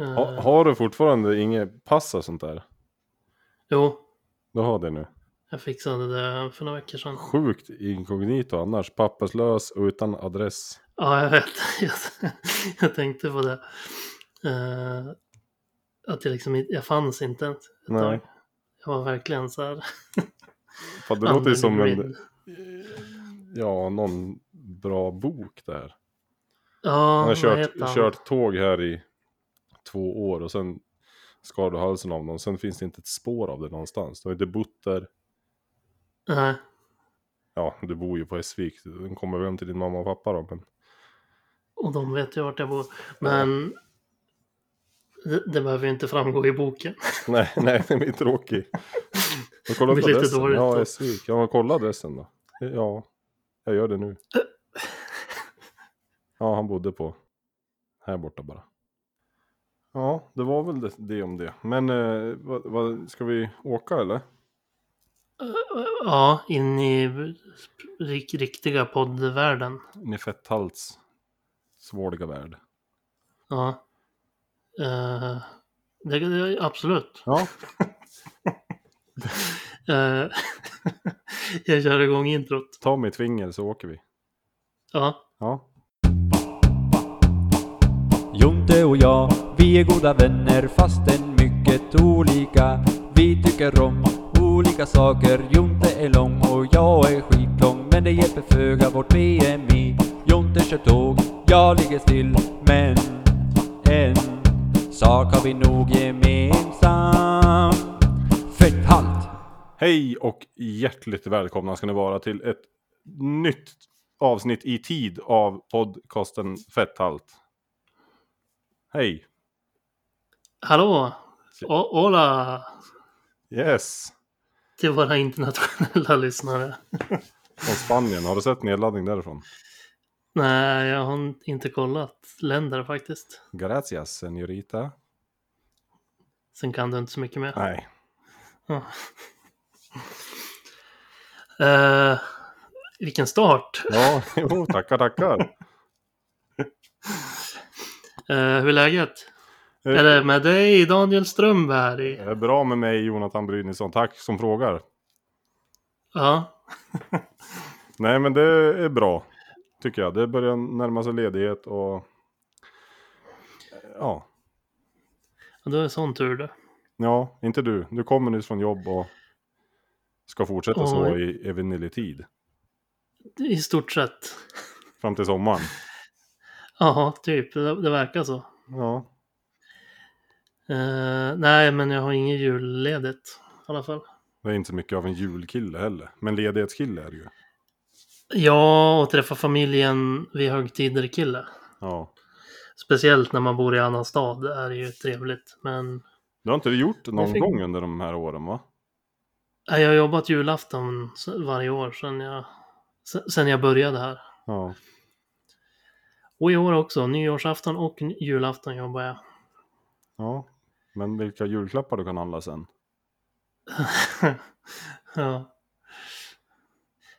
Eh, Ha, har du fortfarande inget pass och sånt där? Jo, Du har det nu. jag fixade det för några veckor sedan. Sjukt inkognito annars. Papperslös och utan adress. Ja, jag vet. Jag, jag tänkte på det. Eh, att jag liksom jag fanns inte ens ett Nej. tag. Jag var verkligen så här. Fan, det låter som en, ja, någon bra bok där. Ja, Han har kört, kört tåg här i två år och sen skar du halsen av någon. Sen finns det inte ett spår av det någonstans. Du har inte bott där. Nej, Ja, du bor ju på Hästvik. Den kommer väl hem till din mamma och pappa då. Men... och de vet ju vart jag bor. Men det, det behöver inte framgå i boken. Nej, nej, den är tråkig. Jag kollar Det blir lite adressen. dåligt Ja. Hästvik. Ja, kolla adressen då. Ja, jag gör det nu. Ja, han bodde på här borta bara. Ja, det var väl det, det om det. Men eh, vad, vad, ska vi åka eller? Ja, in i rik, riktiga poddvärlden. In i Fetthalts svårliga värld. Ja. Eh, det, det, absolut. Ja, Eh, jag kör igång introt. ta mitt finger så åker vi. Ja. Ja, Jonte och jag, vi är goda vänner fastän mycket olika. Vi tycker om olika saker. Jonte är lång och jag är skitlång. Men det hjälper föga vårt BMI. Jonte kör tåg, jag ligger still. Men en sak har vi nog gemensamt Fett halt! Hej och hjärtligt välkomna ska ni vara till ett nytt avsnitt i tid av podcasten Fetthalt. Hej! Hallå! O- hola! Yes! Till våra internationella lyssnare. Från Spanien, har du sett nedladdning därifrån? Nej, jag har inte kollat länder faktiskt. Gracias, senorita. Sen kan du inte så mycket mer. Nej, Ja. Eh, vilken start! ja, jo, tackar, tackar. Eh, hur är läget? Är det med dig Daniel Strömberg? Det är bra med mig, Jonathan Brynilsson. Tack som frågar. Ja. Nej, men det är bra, tycker jag. Det börjar närma sig ledighet och... Ja, Ja, Du är sån tur du. ja, inte du. Du kommer nyss från jobb och ska fortsätta så Oj. i evinnerlig tid. I stort sett. Fram till sommaren. Ja, typ. Det, det verkar så. Ja, Eh, nej, men jag har inget julledigt i alla fall. det är inte så mycket av en julkille heller. Men ledighetskille är det ju. Ja, och träffa familjen vid högtider kille. Ja. Speciellt när man bor i annan stad det är ju trevligt. Men Du har inte gjort det någon fick- gång under de här åren va? nej, jag har jobbat julafton varje år sedan jag, se- sen jag började här. Ja. Och i år också. Nyårsafton och julafton jobbar jag. Ja. Men vilka julklappar du kan handla sen? ja.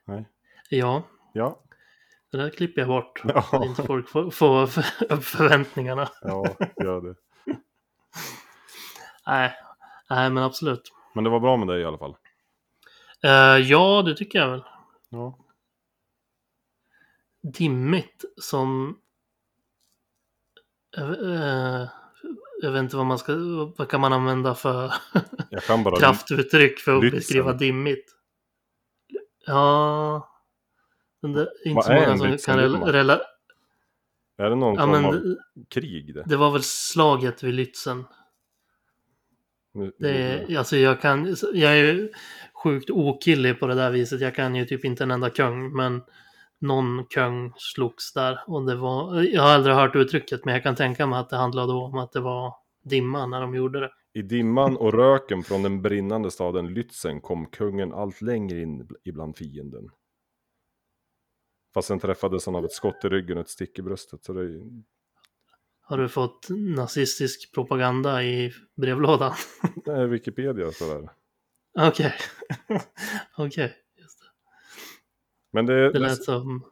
Nej. ja, Ja. det där klipper jag bort. Ja. Så att inte folk får, får upp förväntningarna. Ja, gör det. Nej, nej men absolut. Men det var bra med dig i alla fall. Eh, ja, det tycker jag väl. Ja. Dimmigt som... Uh, jag vet inte vad man ska... Vad kan man använda för kraftuttryck för att Lytzen. beskriva dimmigt? Ja... Men det är inte Vad så många som kan Dimma? rela... Är det någon Ja, form av krig det? det var väl slaget vid Lützen. Det är, alltså jag kan, jag är ju sjukt okillig på det där viset. Jag kan ju typ inte en enda kung, men någon kung slogs där. Och det var, jag har aldrig hört uttrycket, men jag kan tänka mig att det handlade om att det var dimma när de gjorde det. I dimman och röken från den brinnande staden Lützen kom kungen allt längre in ibland fienden. Fast sen träffades han av ett skott i ryggen och ett stick i bröstet. Så det. Har du fått nazistisk propaganda i brevlådan? är Wikipedia sådär. Okej. Okej, just det. Men det, Det lät som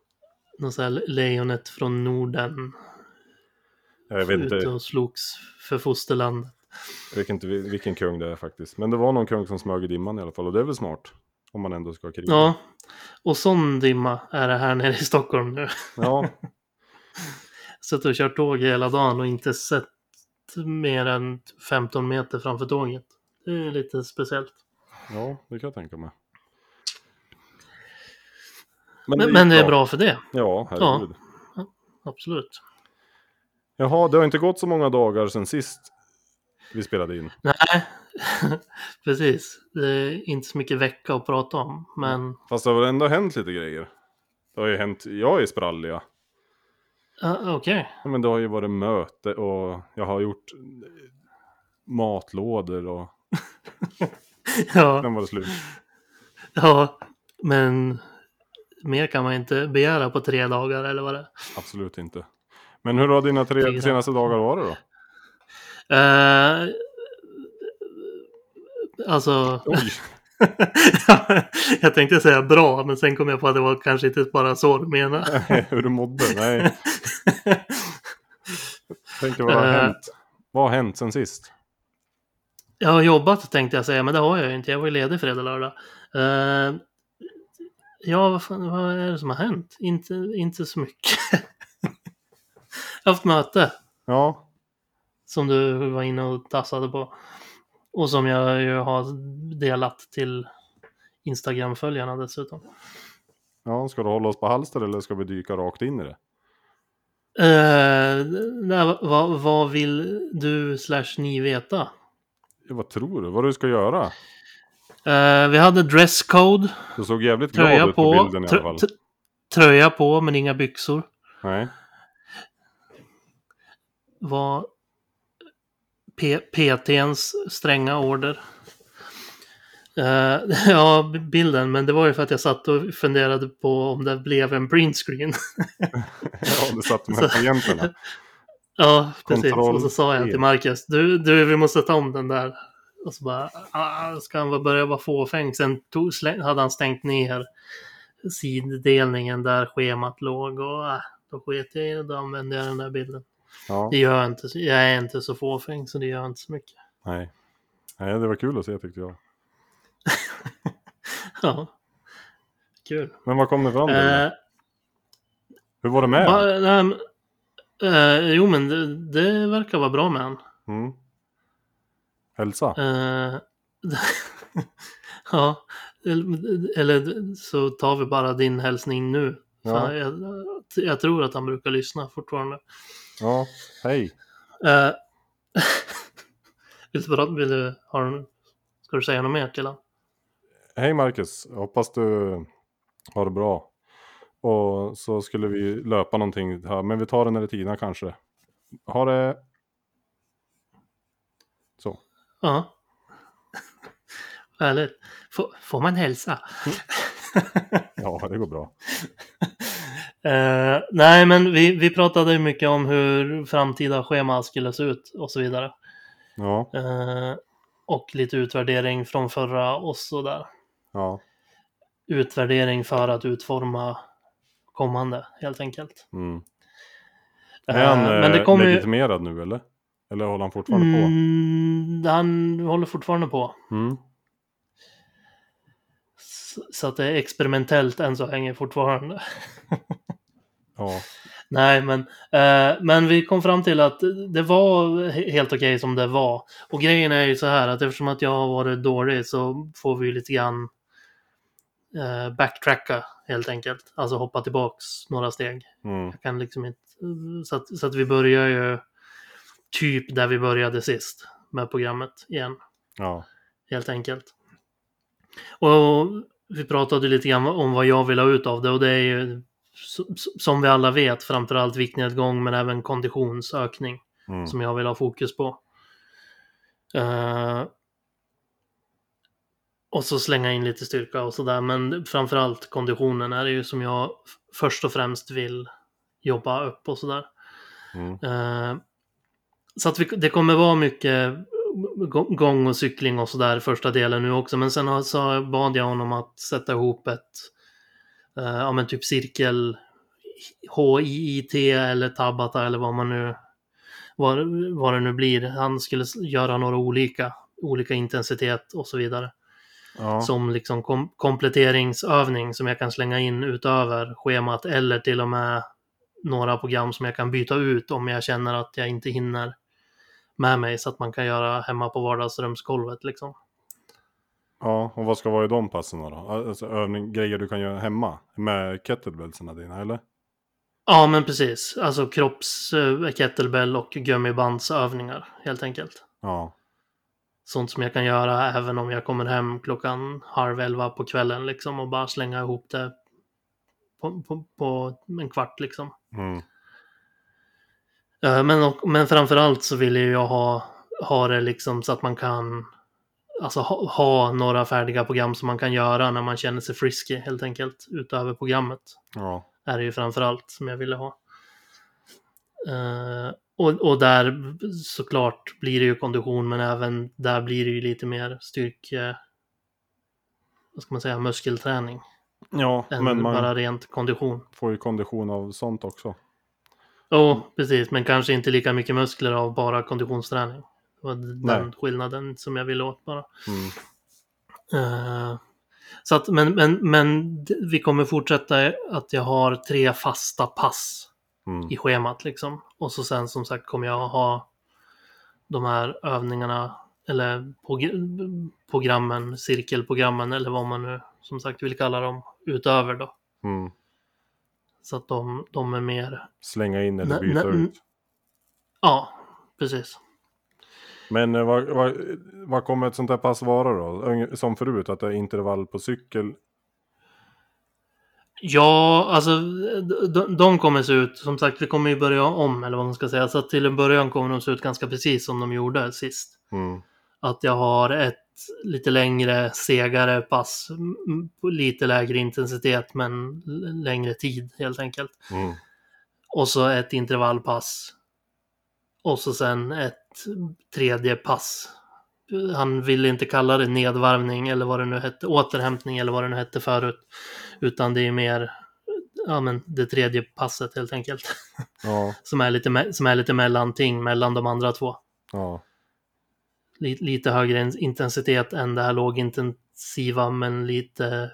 något så här lejonet från Norden. Jag vet ute inte, och slogs för fosterlandet. jag vet inte vilken kung det är faktiskt. Men det var någon kung som smög i dimman i alla fall. Och det är väl smart. Om man ändå ska kriga. Ja, och sån dimma är det här nere i Stockholm nu. Ja, Suttit och kört tåg hela dagen och inte sett mer än 15 meter framför tåget. Det är lite speciellt. ja, det kan jag tänka mig. Men, men det är bra för det, Ja, herregud. absolut. Jaha, det har inte gått så många dagar sedan sist vi spelade in. Nej, precis. Det är inte så mycket vecka att prata om, men Fast det har väl ändå hänt lite grejer. Det har ju hänt, jag är sprallig ja. uh, okej. Ja, Men det har ju varit möte och jag har gjort matlådor och Ja, sen var det slut. ja, men mer kan man inte begära på tre dagar eller vad det är. Absolut inte. Men hur har dina tre Fyra. senaste dagar varit då? Eh, alltså, jag tänkte säga bra, men sen kom jag på att det var kanske inte bara så du menar. hur du mådde? Nej, tänkte vad har Eh. hänt? Vad har hänt sen sist? Jag har jobbat tänkte jag säga, men det har jag ju inte. Jag var ju ledig fredag, lördag. Uh, ja, vad, fan, vad är det som har hänt? Inte, inte så mycket. jag har haft möte Ja, som du var inne och tassade på. Och som jag ju har delat till Instagram-följarna dessutom. ja, ska du hålla oss på halster eller ska vi dyka rakt in i det? Uh, nej, vad, vad vill du slash ni veta? Vad tror du? Vad du ska göra? Eh, vi hade dresscode, Du såg jävligt glad tröja ut på, på, bilden i alla fall. tr- tröja på men inga byxor. Nej, Var P- PTns stränga order. Eh, ja, bilden, men det var ju för att jag satt och funderade på om det blev en printscreen. ja, du satt med tangenterna. ja, precis. Kontroll Och så sa jag E. till Marcus, du, du, vi måste ta om den där. Och så bara, ah, ska han börja vara fåfäng? Sen tog, hade han stängt ner siddelningen där schemat låg och ah, då sket jag i det. Då använde jag den där bilden. Ja, Det gör jag inte. Jag är inte så fåfäng så det gör inte så mycket. nej. Nej, det var kul att se tyckte jag. Ja. Kul. Men vad kom ni fram till? Eh, Hur var det med? nej, men, eh, jo, men det, det verkar vara bra med han. Mm. Hälsa? Eh, ja, eller, så tar vi bara din hälsning nu. Ja. Jag, jag tror att han brukar lyssna fortfarande. Ja, hej. Eh, vill, du, vill du, har ska du säga något mer till honom? Hej Marcus, hoppas du har det bra. Och så skulle vi löpa någonting här, men vi tar det när det tinar kanske. Ha det... Ja. Härligt. Får, får man hälsa? Ja, det går bra. Eh, nej, men vi, vi pratade ju mycket om hur framtida schema skulle se ut och så vidare. Ja, Eh, och lite utvärdering från förra och så där. ja. Utvärdering för att utforma kommande, helt enkelt. Mm. Eh, Är han men det eh, kommer ju... legitimerad nu eller? Eller håller han fortfarande på? Mm, han håller fortfarande på. Mm. Så, så att det är experimentellt än så länge fortfarande. Ja, Nej, men, eh, men vi kom fram till att det var he- helt okej som det var. Och grejen är ju så här att eftersom att jag har varit dålig så får vi lite grann eh, backtracka helt enkelt. Alltså hoppa tillbaks några steg. mm. Jag kan liksom inte... Så att, så att vi börjar ju typ där vi började sist med programmet igen. ja. Helt enkelt. Och vi pratade lite grann om vad jag vill ha ut av det och det är ju som vi alla vet framförallt viktnedgång men även konditionsökning Mm. som jag vill ha fokus på. Eh, och så slänga in lite styrka och sådär men framförallt konditionen är det ju som jag först och främst vill jobba upp och sådär. Mm. Eh, så att vi, det kommer vara mycket gå- gång och cykling och sådär första delen nu också. Men sen har- så bad jag honom att sätta ihop ett, eh, ja men typ cirkel HIIT eller Tabata eller vad man nu vad, vad det nu blir. Han skulle göra några olika, olika intensitet och så vidare. Ja. Som liksom kom kompletteringsövning som jag kan slänga in utöver schemat eller till och med några program som jag kan byta ut om jag känner att jag inte hinner med mig så att man kan göra hemma på vardagsrumsgolvet liksom. ja, och vad ska vara i de passen då? Alltså övning, grejer du kan göra hemma med kettlebellsarna dina, eller? Ja, men precis. Alltså kropps, eh, kettlebell och gummibandsövningar helt enkelt. Ja. Sånt som jag kan göra även om jag kommer hem klockan halv elva på kvällen liksom och bara slänga ihop det på, på, på en kvart liksom. Mm. Eh, Men, och- men framförallt så vill jag ha, ha det liksom så att man kan alltså ha, ha några färdiga program som man kan göra när man känner sig frisky helt enkelt utöver programmet. Ja. är det ju framförallt som jag ville ha. Eh, och, och där såklart blir det ju kondition men även där blir det ju lite mer styrke, vad ska man säga, muskelträning Ja, än men man bara rent kondition. får ju kondition av sånt också. Jo, precis, men kanske inte lika mycket muskler av bara konditionsträning. Det var den Nej. skillnaden som jag ville åt bara. Mm. Eh, så att, men, men, men vi kommer fortsätta att jag har tre fasta pass Mm. i schemat liksom. Och så sen som sagt kommer jag ha de här övningarna eller prog- programmen, cirkelprogrammen eller vad man nu som sagt vill kalla dem utöver då. Mm. Så att de, de är mer, Slänga in eller byta ut. ja, precis. Men eh, vad, vad, vad kommer ett sånt här pass vara då? Som förut, att det är intervall på cykel. Ja, alltså de, de kommer se ut, som sagt vi kommer ju börja om eller vad man ska säga. Så till en början kommer de se ut ganska precis som de gjorde sist. Mm. att jag har ett lite längre, segare pass, lite lägre intensitet men längre tid helt enkelt. Mm. Och så ett intervallpass. Och så sen ett tredje pass. Han ville inte kalla det nedvarvning eller vad det nu hette, återhämtning eller vad det nu hette förut. Utan det är mer, ja men det tredje passet helt enkelt. Ja, Som är lite, som är lite mellanting mellan de andra två. ja, Li- lite högre in- intensitet än det här lågintensiva men lite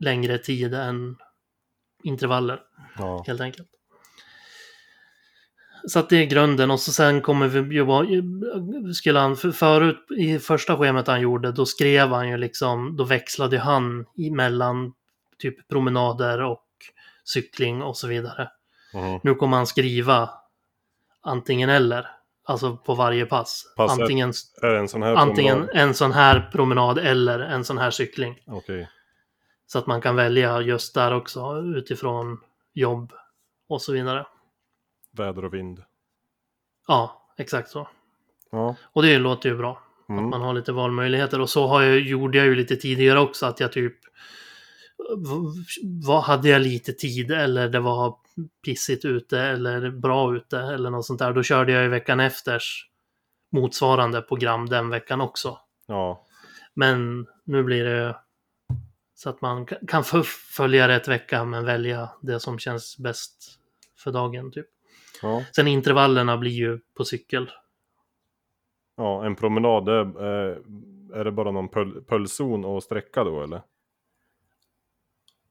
längre tid än intervaller ja. helt enkelt. Så att det är grunden och så sen kommer vi ju skulle han, för förut i första schemat han gjorde, då skrev han ju liksom, då växlade han emellan typ promenader och cykling och så vidare. Mm. Nu kommer han skriva antingen eller, alltså på varje pass. Passet Antingen Är en sån här Antingen promenad? en sån här promenad eller en sån här cykling. Okej. Så att man kan välja just där också utifrån jobb och så vidare. Väder och vind. Ja, exakt så. Ja. Och det låter ju bra. Mm. Att man har lite valmöjligheter. Och så har jag, gjorde jag ju lite tidigare också att jag typ vad hade jag lite tid eller det var pissigt ute eller bra ute eller något sånt där. Då körde jag i veckan efters motsvarande program den veckan också. Ja. Men nu blir det så att man ka- kan följa rätt vecka men välja det som känns bäst för dagen. Typ. Ja. Sen intervallerna blir ju på cykel. ja, en promenad, är, eh, är det bara någon pöl, pölszon och sträcka då eller?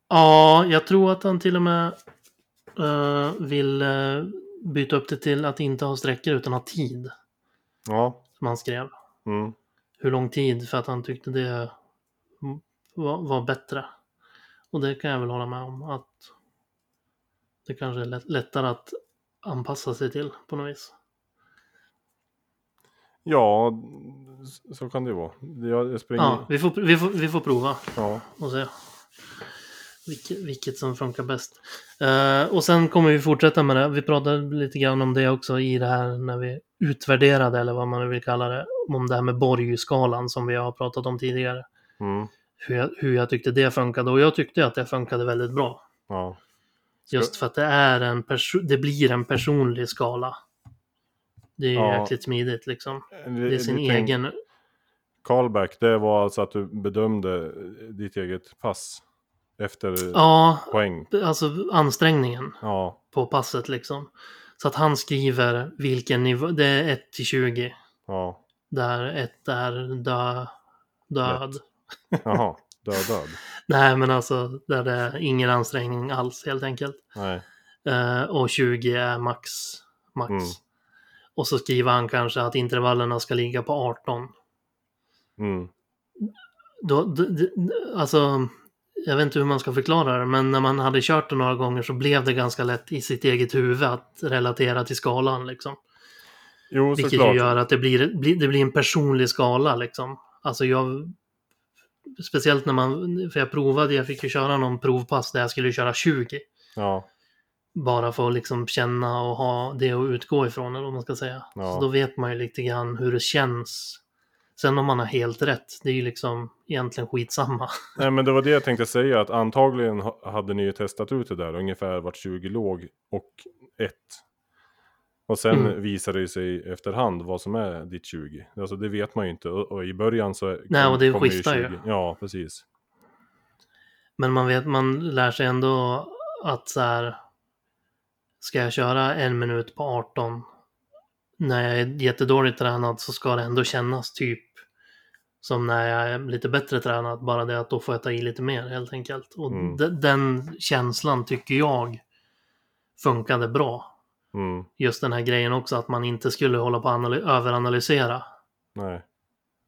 Ja, jag tror att han till och med vill eh, byta upp det till att inte ha sträckor utan ha tid. Ja. Som han skrev. Mm. Hur lång tid för att han tyckte det var, var bättre. Och det kan jag väl hålla med om. Att det kanske är lätt, lättare att anpassa sig till på något vis. Ja, så kan det ju vara. Jag, jag springer... Ja, vi får, vi får, vi får prova ja. och se vilket, vilket som funkar bäst. Eh, och sen kommer vi fortsätta med det. Vi pratade lite grann om det också i det här när vi utvärderade, eller vad man nu vill kalla det, om det här med Borgskalan som vi har pratat om tidigare. Mm. Hur jag, hur jag tyckte det funkade och jag tyckte att det funkade väldigt bra. Ja. Just för att det är en det blir en personlig skala. Det är ju Ja. jäkligt smidigt liksom. En Det är sin liten egen... Callback, det var alltså att du bedömde ditt eget pass efter Ja, poäng. alltså ansträngningen Ja, på passet liksom. Så att han skriver vilken nivå, det är 1 till 20. Ja. Där 1 är dö, död. Jaha. Död död. Nej, men alltså där det är ingen ansträngning alls helt enkelt. Nej. Eh, och 20 är max. max. Mm. Och så skriver han kanske att intervallerna ska ligga på 18. Mm. Då, d, d, alltså, jag vet inte hur man ska förklara det, men när man hade kört det några gånger så blev det ganska lätt i sitt eget huvud att relatera till skalan. Liksom. Jo, Vilket såklart. gör att det blir, blir- det blir en personlig skala. Liksom. Alltså jag, speciellt när man, för jag provade, jag fick ju köra någon provpass där jag skulle köra 20. Ja. Bara för att liksom känna och ha det att utgå ifrån, eller vad man ska säga. Ja. Så då vet man ju lite grann hur det känns. Sen om man har helt rätt, det är ju liksom egentligen skitsamma. Nej, men det var det jag tänkte säga. Att antagligen ha- hade ni ju testat ut det där. Ungefär vart 20 låg och 1. Och sen Mm. visar det sig efterhand vad som är ditt 20. Alltså det vet man ju inte. Och, i början så Nej, och det skiftar ju. Ja, precis. Men man vet, man lär sig ändå att så här, ska jag köra en minut på 18 när jag är jättedåligt tränad så ska det ändå kännas typ som när jag är lite bättre tränad, bara det att då får jag ta i lite mer helt enkelt. Och Mm. de- den känslan tycker jag funkade bra. Mm. Just den här grejen också att man inte skulle hålla på att analy- överanalysera. Nej.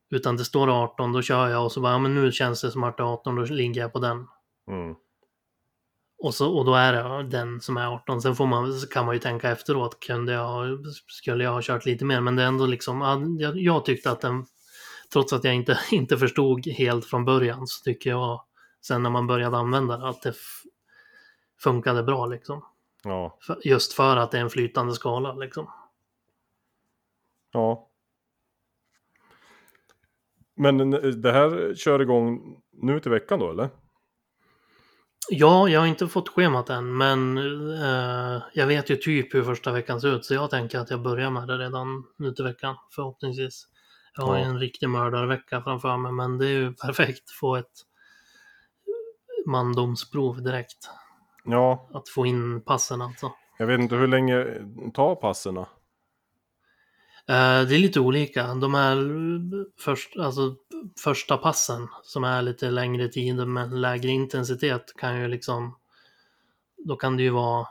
Utan det står 18, då kör jag och så bara, ja men nu känns det som att det är 18, då ligger jag på den. Mm. Och, så, och då är det den som är 18. Sen får man, kan man ju tänka efteråt, kunde jag, skulle jag ha kört lite mer? Men det är ändå liksom, ja, jag, jag tyckte att den, trots att jag inte, inte förstod helt från början, så tycker jag sen när man började använda det att det funkade bra liksom. Ja. Just för att det är en flytande skala liksom. Ja. Men det här kör igång nu till veckan då, eller? Ja, jag har inte fått schemat än, men eh, jag vet ju typ hur första veckan ser ut, så jag tänker att jag börjar med det redan nu till veckan, förhoppningsvis. Jag har Ja. en riktig mördarvecka framför mig, men det är ju perfekt att få ett mandomsprov direkt. Ja, Att få in passen alltså. jag vet inte hur länge tar passerna? Eh, det är lite olika. De här först, alltså, första passen som är lite längre tid men lägre intensitet kan ju liksom, då kan det ju vara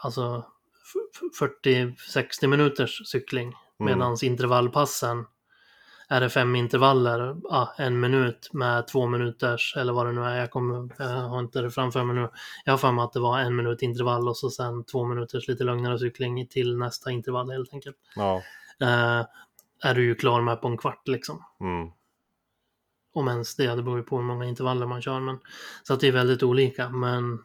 alltså f- f- 40-60 minuters cykling. Mm. Medan intervallpassen är det fem intervaller, ja, en minut med två minuters, eller vad det nu är, jag, kommer, jag har inte det framför mig nu. Jag har för mig att det var en minut intervall och så sen två minuters lite lugnare cykling till nästa intervall helt enkelt. Ja. Eh, är du ju klar med på en kvart liksom. Mm. Om ens det, det beror ju på hur många intervaller man kör. Men, så att det är väldigt olika, men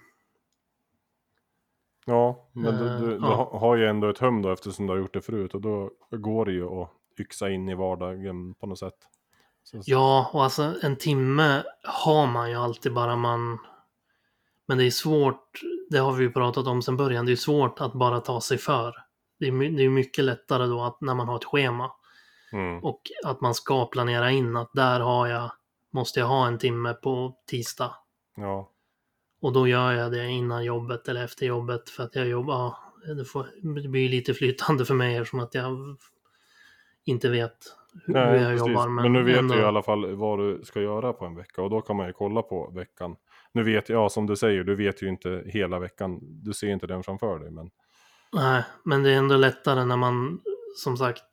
Ja, men du, Eh, du, du ja. ha- har ju ändå ett hum då eftersom du har gjort det förut och då går det ju att yxa in i vardagen på något sätt. Så, Ja, och alltså en timme har man ju alltid bara man... Men det är svårt, det har vi ju pratat om sedan början, det är svårt att bara ta sig för. Det är, det är mycket lättare då att när man har ett schema Mm. och att man ska planera in att där har jag, måste jag ha en timme på tisdag. Ja, Och då gör jag det innan jobbet eller efter jobbet för att jag jobbar, ja, det, får, det blir lite flytande för mig eftersom att jag inte vet hur, Nej, jag precis. jobbar. Men, nu vet ändå- du i alla fall vad du ska göra på en vecka och då kan man ju kolla på veckan. Nu vet jag, ja, som du säger, du vet ju inte hela veckan. Du ser inte den framför dig, men Nej, men det är ändå lättare när man, som sagt,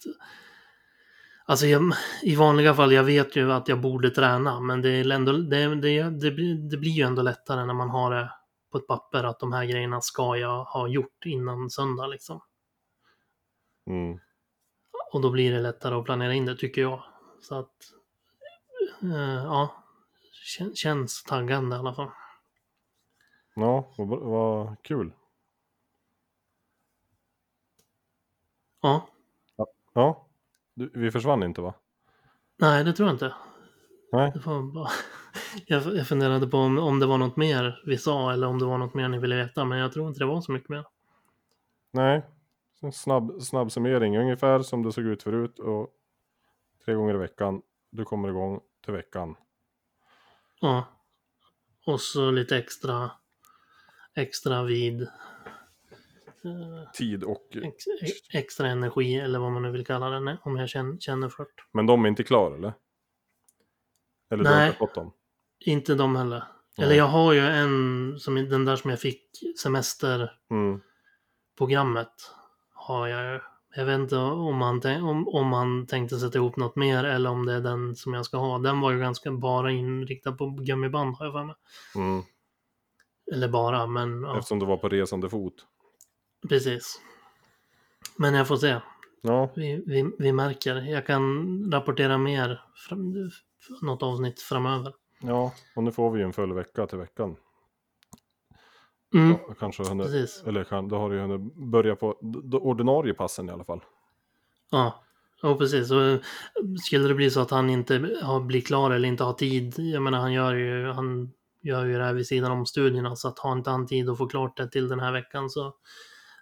alltså jag, i vanliga fall, jag vet ju att jag borde träna, men det, är ändå, det, det, det, blir- det blir ju ändå lättare när man har det på ett papper att de här grejerna ska jag ha gjort innan söndag liksom. mm. Och då blir det lättare att planera in det tycker jag. Så att, eh, ja, kän, känns taggande i alla fall. ja, vad, vad kul. Ja, Ja, du, vi försvann inte va? nej det tror jag inte. Nej. Det var bara... jag, jag funderade på om, om det var något mer vi sa eller om det var något mer ni ville veta, men jag tror inte det var så mycket mer. Nej, en snabb, snabb summering, ungefär som det såg ut förut och tre gånger i veckan. Du kommer igång till veckan. Ja. Och så lite extra, extra vid tid och... ex, extra energi eller vad man nu vill kalla det, om jag känner, känner för det. Men de är inte klara eller? Eller du har Nej. inte fått dem? Inte de heller. Eller Nej. jag har ju en, som, den där som jag fick semesterprogrammet. Mm. Har jag. Jag vet inte om tän- om, om man tänkte sätta ihop något mer eller om det är den som jag ska ha. Den var ju ganska bara inriktad på gummiband har jag för mig. Mm. Eller bara, men ja, Eftersom du var på resande fot. Precis. Men jag får se. Ja, Vi, vi, vi märker. Jag kan rapportera mer fram, något avsnitt framöver. ja, och nu får vi ju en full vecka till veckan. Mm, Ja, kanske hunnit, precis. eller kan, då har du ju hunnit börja på ordinarie passen i alla fall. Ja, ja precis. Och skulle det bli så att han inte har blivit klar eller inte har tid. Jag menar, han gör ju, han gör ju det här vid sidan om studierna. Så att har inte han tid att få klart det till den här veckan så,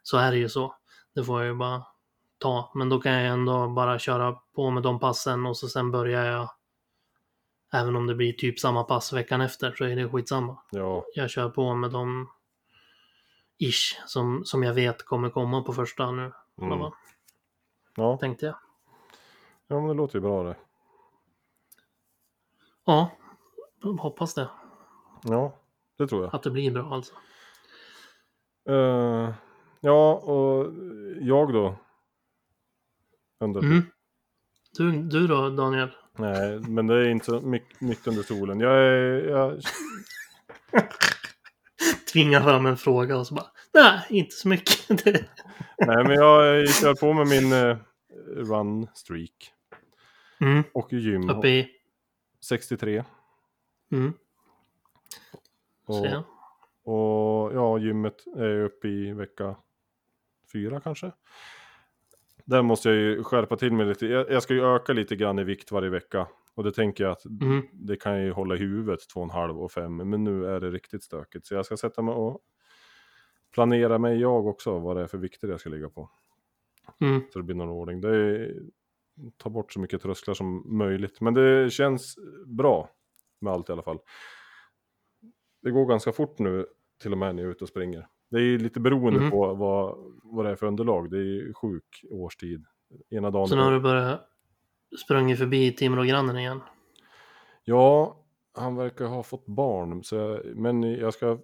så är det ju så. Det får jag ju bara ta. Men då kan jag ändå bara köra på med de passen och så sen börjar jag. Även om det blir typ samma pass veckan efter så är det skitsamma. Ja, Jag kör på med de ish som, som jag vet kommer komma på första nu. Mm. ja, Tänkte jag. ja men det låter ju bra det. Ja, hoppas det. Ja, det tror jag. Att det blir bra alltså. Eh, ja, och jag då? Undrar Mm. Du, du då Daniel? Nej, men det är inte mycket nytt under solen. Jag är... Jag, Tvinga fram en fråga och så bara nej, inte så mycket. Nej, men jag kör på med min eh, run streak. mm, Och gym. uppe i... 63. Mm, Och, och ja, gymmet är uppe i vecka fyra kanske. Där måste jag ju skärpa till mig lite. Jag, jag ska ju öka lite grann i vikt varje vecka. Och det tänker jag att Mm, det kan jag ju hålla i huvudet, två och en halv och fem. Men nu är det riktigt stökigt. Så jag ska sätta mig och planera mig jag också, vad det är för vikter jag ska ligga på. mm, Så det blir någon ordning. Det är, ta bort så mycket trösklar som möjligt. Men det känns bra med allt i alla fall. Det går ganska fort nu, till och med när jag är ute och springer. Det är lite beroende Mhm. på vad, vad det är för underlag. Det är ju sjuk årstid. Ena dagen... så nu har du börjat sprungit förbi Timrågrannen igen. Ja, han verkar ha fått barn. Så jag, men jag ska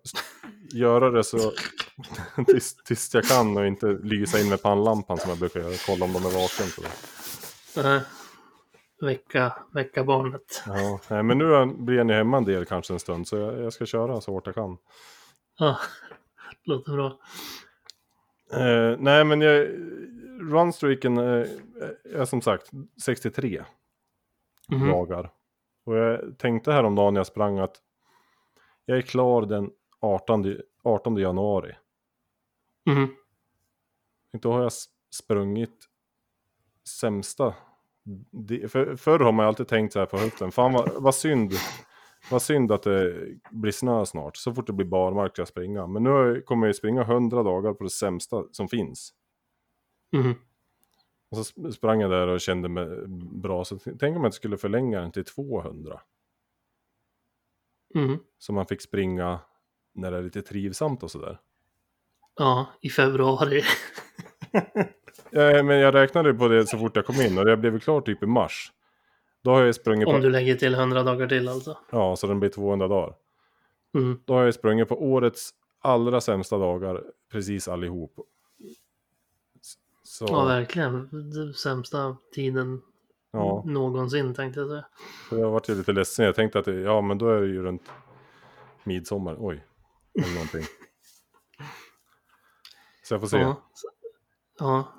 göra det så tills, tills jag kan och inte lysa in med pannlampan som jag brukar göra. Kolla om de är vaken. Så. Äh, vecka, vecka barnet. Ja, nej, men nu blir han ju hemma en del kanske en stund. Så jag, jag ska köra så hårt jag kan. Ja, låter bra. Eh, nej, men jag, runstreaken eh, är som sagt 63 Mhm, dagar. Och jag tänkte häromdagen när jag sprang att jag är klar den 18, 18 januari. mhm, Då har jag sprungit sämsta. För, förr har man alltid tänkt så här på hösten. Fan vad, vad synd. Vad synd att det blir snö snart. Så fort det blir barmark ska jag springa. Men nu kommer jag springa 100 dagar på det sämsta som finns. mhm. Och så sp- sprang jag där och kände mig bra. Så tänk om jag skulle förlänga den till 200. mhm. Så man fick springa när det är lite trivsamt och sådär. Ja, i februari. Ja, men jag räknade på det så fort jag kom in och jag blev klar typ i mars. Då har jag sprungit Om på... du lägger till 100 dagar till alltså. Ja, så den blir 200 dagar. Mm. Då har jag sprungit på årets allra sämsta dagar, precis allihop. Så, Ja, verkligen. Den sämsta tiden ja, någonsin tänkte jag säga. så jag varit ju lite ledsen. Jag tänkte att det, ja, men då är det ju runt midsommar. Oj, eller någonting. Så jag får se. Ja. Ja.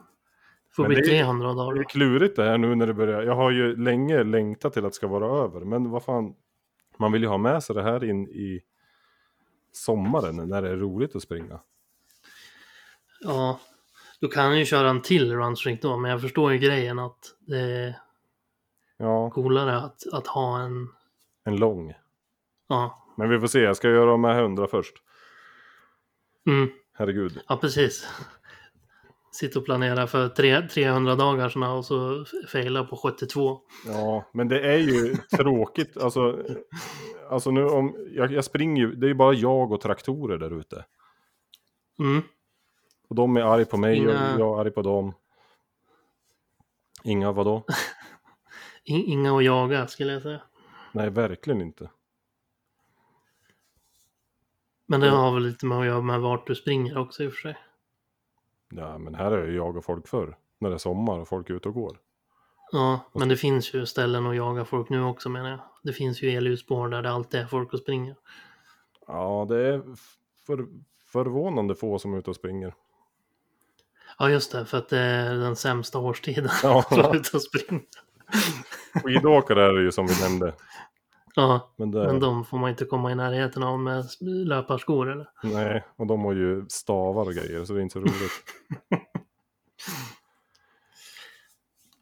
Får bli det är- 300 Det är dagar. klurigt det här nu när det börjar. Jag har ju länge längtat till att det ska vara över. Men vad fan, man vill ju ha med sig det här in i sommaren när det är roligt att springa. Ja. Du kan ju köra en till runstreak då, men jag förstår ju grejen att det är Ja, coolare att, att ha en... en lång. Ja. Men vi får se, jag ska göra här 100 först. Mm. Herregud. Ja, precis. Sitta och planera för tre, 300 dagar såna och så faila på 72. Ja, men det är ju tråkigt. Alltså, alltså nu om, jag, jag springer ju, det är ju bara jag och traktorer där ute. Mm. Och de är arg på mig Inga- och jag är arg på dem. Inga vadå? Inga att jaga skulle jag säga. Nej, verkligen inte. Men det har väl lite med att göra med vart du springer också i och för sig. Ja, men här har jag jagat folk förr. När det är sommar och folk är ute och går. Ja, men det finns ju ställen att jaga folk nu också menar jag. Det finns ju elljusspår där det alltid är folk och springer. Ja, det är för, förvånande få som är ute och springer. Ja, just det, för att det är den sämsta årstiden Ja. att vara ute och springa. Skidåkare är det ju som vi nämnde. Ja, Men, det, men de får man inte komma i närheten av med löparskor eller? Nej, och de har ju stavar och grejer så det är inte så roligt.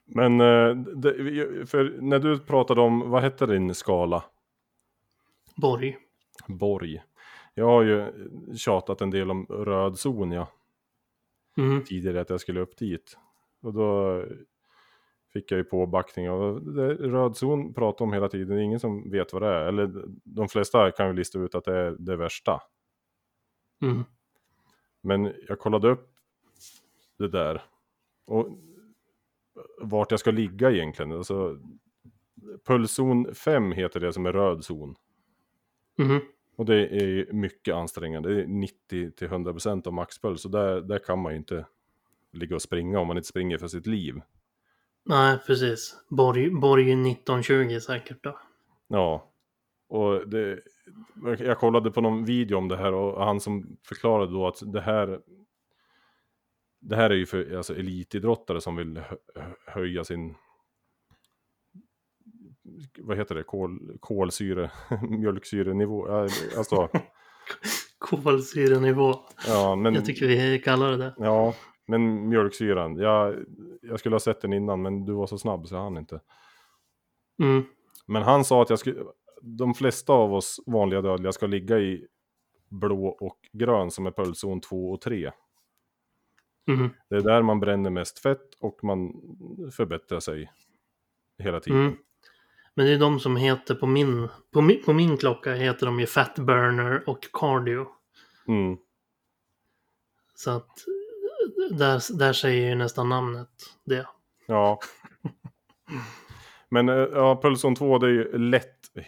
Men eh, det, för när du pratade om, vad hette din skala? Borg. Borg. Jag har ju tjatat en del om röd zon ja, Mm. tidigare att jag skulle upp dit. Och då fick jag ju påbackning och det, röd zon pratar om hela tiden, det är ingen som vet vad det är. Eller de flesta kan ju lista ut att det är det värsta. Mm. Men jag kollade upp det där. Och vart jag ska ligga egentligen. Alltså, pulszon 5 heter det som är röd zon. Mm. Och det är mycket ansträngande. Det är 90-100% av maxpuls. Så där, där kan man ju inte ligga och springa om man inte springer för sitt liv. Nej, precis. Borg, Borg 1920 säkert då. Ja. Och det, jag kollade på någon video om det här och han som förklarade då att det här det här är ju för alltså, elitidrottare som vill hö, höja sin vad heter det, Kol, kolsyre, mjölksyrenivå. Alltså, Kolsyrenivå. ja, men, Jag tycker vi kallar det det. ja, men mjölksyran. Jag, jag skulle ha sett den innan, men du var så snabb så jag hann inte. Mm. Men han sa att jag skulle, de flesta av oss vanliga dödliga ska ligga i blå och grön som är pulszon 2 och 3. Mm. Det är där man bränner mest fett och man förbättrar sig hela tiden. Mm. Men det är de som heter på min, på min, på min klocka heter de ju Fat Burner och Cardio. Mm. Så att där, där säger ju nästan namnet det. Ja. Men eh, ja, pulszon 2 det är ju lätt, det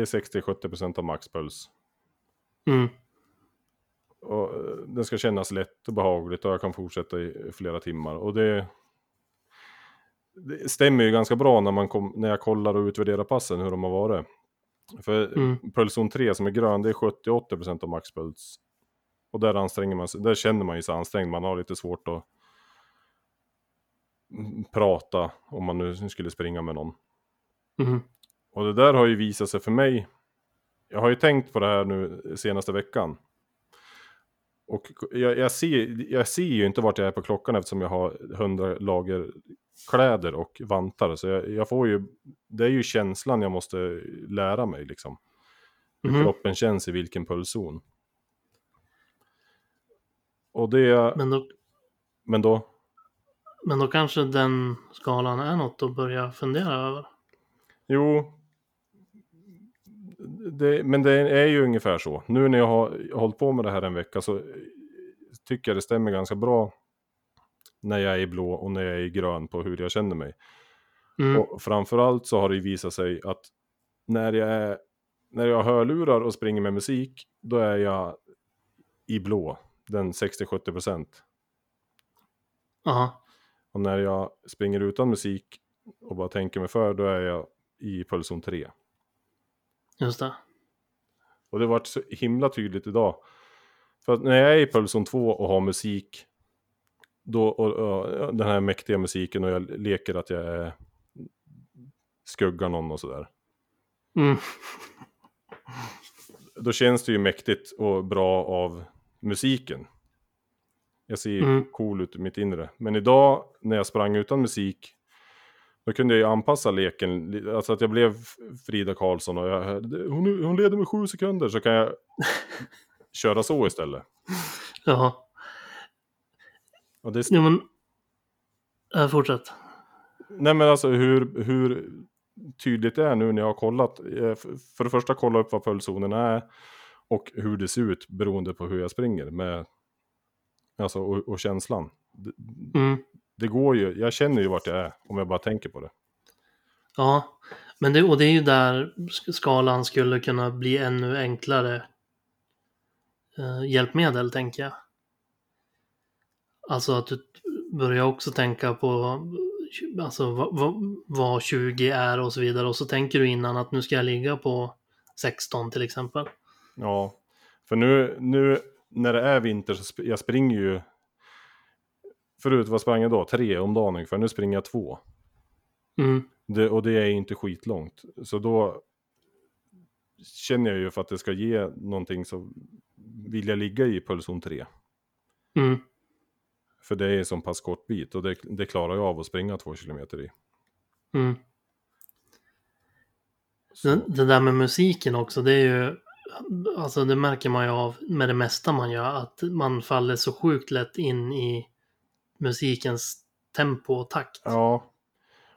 är 60-70% av maxpuls. Mm. Och eh, den ska kännas lätt och behagligt och jag kan fortsätta i flera timmar. Och det, det stämmer ju ganska bra när, man kom, när jag kollar och utvärderar passen hur de har varit. För Mm. pulszon 3 som är grön det är 70-80% av maxpuls. Och där anstränger man sig, där känner man ju sig ansträngd, man har lite svårt att mm, prata om man nu skulle springa med någon. Mm. Och det där har ju visat sig för mig. Jag har ju tänkt på det här nu senaste veckan. Och jag, jag, ser, jag ser ju inte vart jag är på klockan eftersom jag har hundra lager kläder och vantar. Så jag, jag får ju, det är ju känslan jag måste lära mig liksom. Hur Mhm. kroppen känns i vilken pulszon. Och det, Men, då, men då, men då kanske den skalan är något att börja fundera över. Jo. Det, men det är ju ungefär så. Nu när jag har hållit på med det här en vecka så tycker jag det stämmer ganska bra när jag är i blå och när jag är i grön på hur jag känner mig. Mm. Och framförallt så har det visat sig att när jag, är, när jag har hörlurar och springer med musik, då är jag i blå, den 60-70%. Ja, Och när jag springer utan musik och bara tänker mig för, då är jag i pulszon 3. just det. Och det vart så himla tydligt idag. För att när jag är i pulszon 2 och har musik, då, och, och, den här mäktiga musiken och jag leker att jag är, skuggar någon och sådär. Mm. Då känns det ju mäktigt och bra av musiken. Jag ser Mm. cool ut i mitt inre. Men idag när jag sprang utan musik, då kunde jag ju anpassa leken. Alltså att jag blev Frida Karlsson och jag, hon, hon leder med sju sekunder så kan jag köra så istället. Ja, Och det, jo men... Äh, fortsätt. nej men alltså hur, hur tydligt det är nu när jag har kollat. eh, För det första kolla upp vad pulszonen är och hur det ser ut beroende på hur jag springer med Alltså, och, och känslan. Det, Mm. det går ju, jag känner ju vart jag är om jag bara tänker på det. Ja, men det, och det är ju där sk- skalan skulle kunna bli ännu enklare eh, hjälpmedel, tänker jag. Alltså att du börjar också tänka på alltså, vad, vad, vad 20 är och så vidare. Och så tänker du innan att nu ska jag ligga på 16 till exempel. Ja, för nu, nu när det är vinter så sp- jag springer ju Förut, vad sprang jag då? Tre om dagen ungefär. Nu springer jag två. Mm, Det, och det är inte skitlångt. Så då känner jag ju för att det ska ge någonting så vill jag ligga i pulszon 3. mm, För det är så pass kort bit och det, det klarar jag av att springa två kilometer i. mm. Det, det där med musiken också, det är ju... Alltså det märker man ju av med det mesta man gör, att man faller så sjukt lätt in i musikens tempo och takt. ja,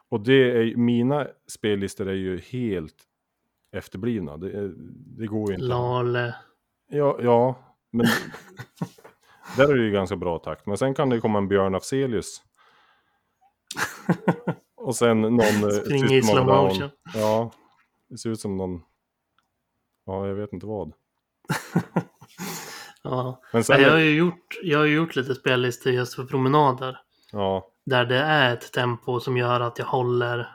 och det är mina spellistor är ju helt efterblivna. Det, det går ju inte. Lale. Ja, ja, men där är det ju ganska bra takt. Men sen kan det komma en Björn Afzelius. Och sen någon... eh, Springer i slow motion. Ja, det ser ut som någon... Ja, jag vet inte vad. Ja. Men sen... Jag har ju gjort, jag har gjort lite spellistor just för promenader. Ja, Där det är ett tempo som gör att jag håller...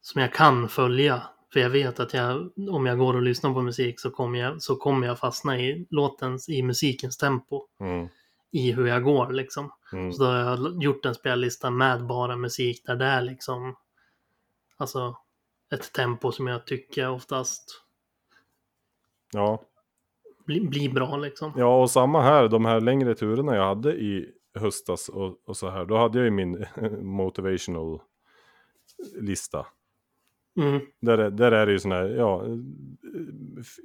Som jag kan följa. För jag vet att jag, om jag går och lyssnar på musik så kommer jag, så kommer jag fastna i låtens, i musikens tempo. mm, I hur jag går liksom. mm, Så då har jag gjort en spellista med bara musik där det är liksom... Alltså ett tempo som jag tycker oftast ja. blir, blir bra liksom. ja, och samma här. De här längre turerna jag hade i höstas och, och så här. Då hade jag ju min motivational lista. Mm, Där, är- där är det ju sån här, ja,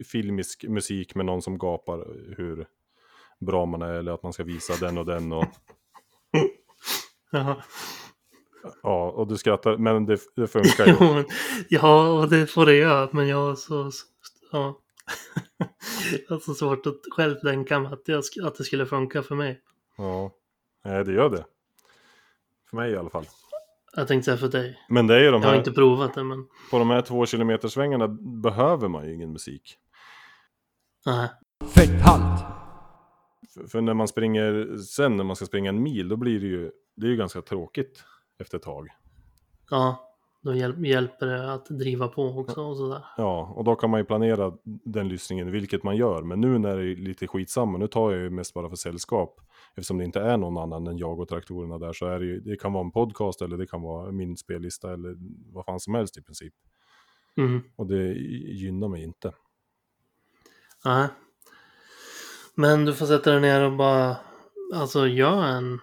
filmisk musik med någon som gapar hur bra man är eller att man ska visa den och den och ja. ja, och du skrattar, men det, det funkar ju. Ja, och det får det göra, men jag så... så- Ja. Jag har så svårt att själv tänka mig att, jag, sk- att det skulle funka för mig. Ja, nej det gör det. För mig i alla fall. Jag tänkte säga för dig. Men det är ju de Jag har här, inte provat det, men... på de här två kilometer svängarna behöver man ju ingen musik. Nej. Fetthalt! För, för när man springer, sen när man ska springa en mil, då blir det ju, det är ju ganska tråkigt efter ett tag. Ja, då hjälp, hjälper det att driva på också och sådär. Ja, och då kan man ju planera den lyssningen, vilket man gör. Men nu när det är lite skitsamma, nu tar jag ju mest bara för sällskap. Eftersom det inte är någon annan än jag och traktorerna där så är det ju, det kan vara en podcast eller det kan vara min spellista eller vad fan som helst i princip. Mm. Och det gynnar mig inte. Nej. Men du får sätta dig ner och bara... Alltså, gör en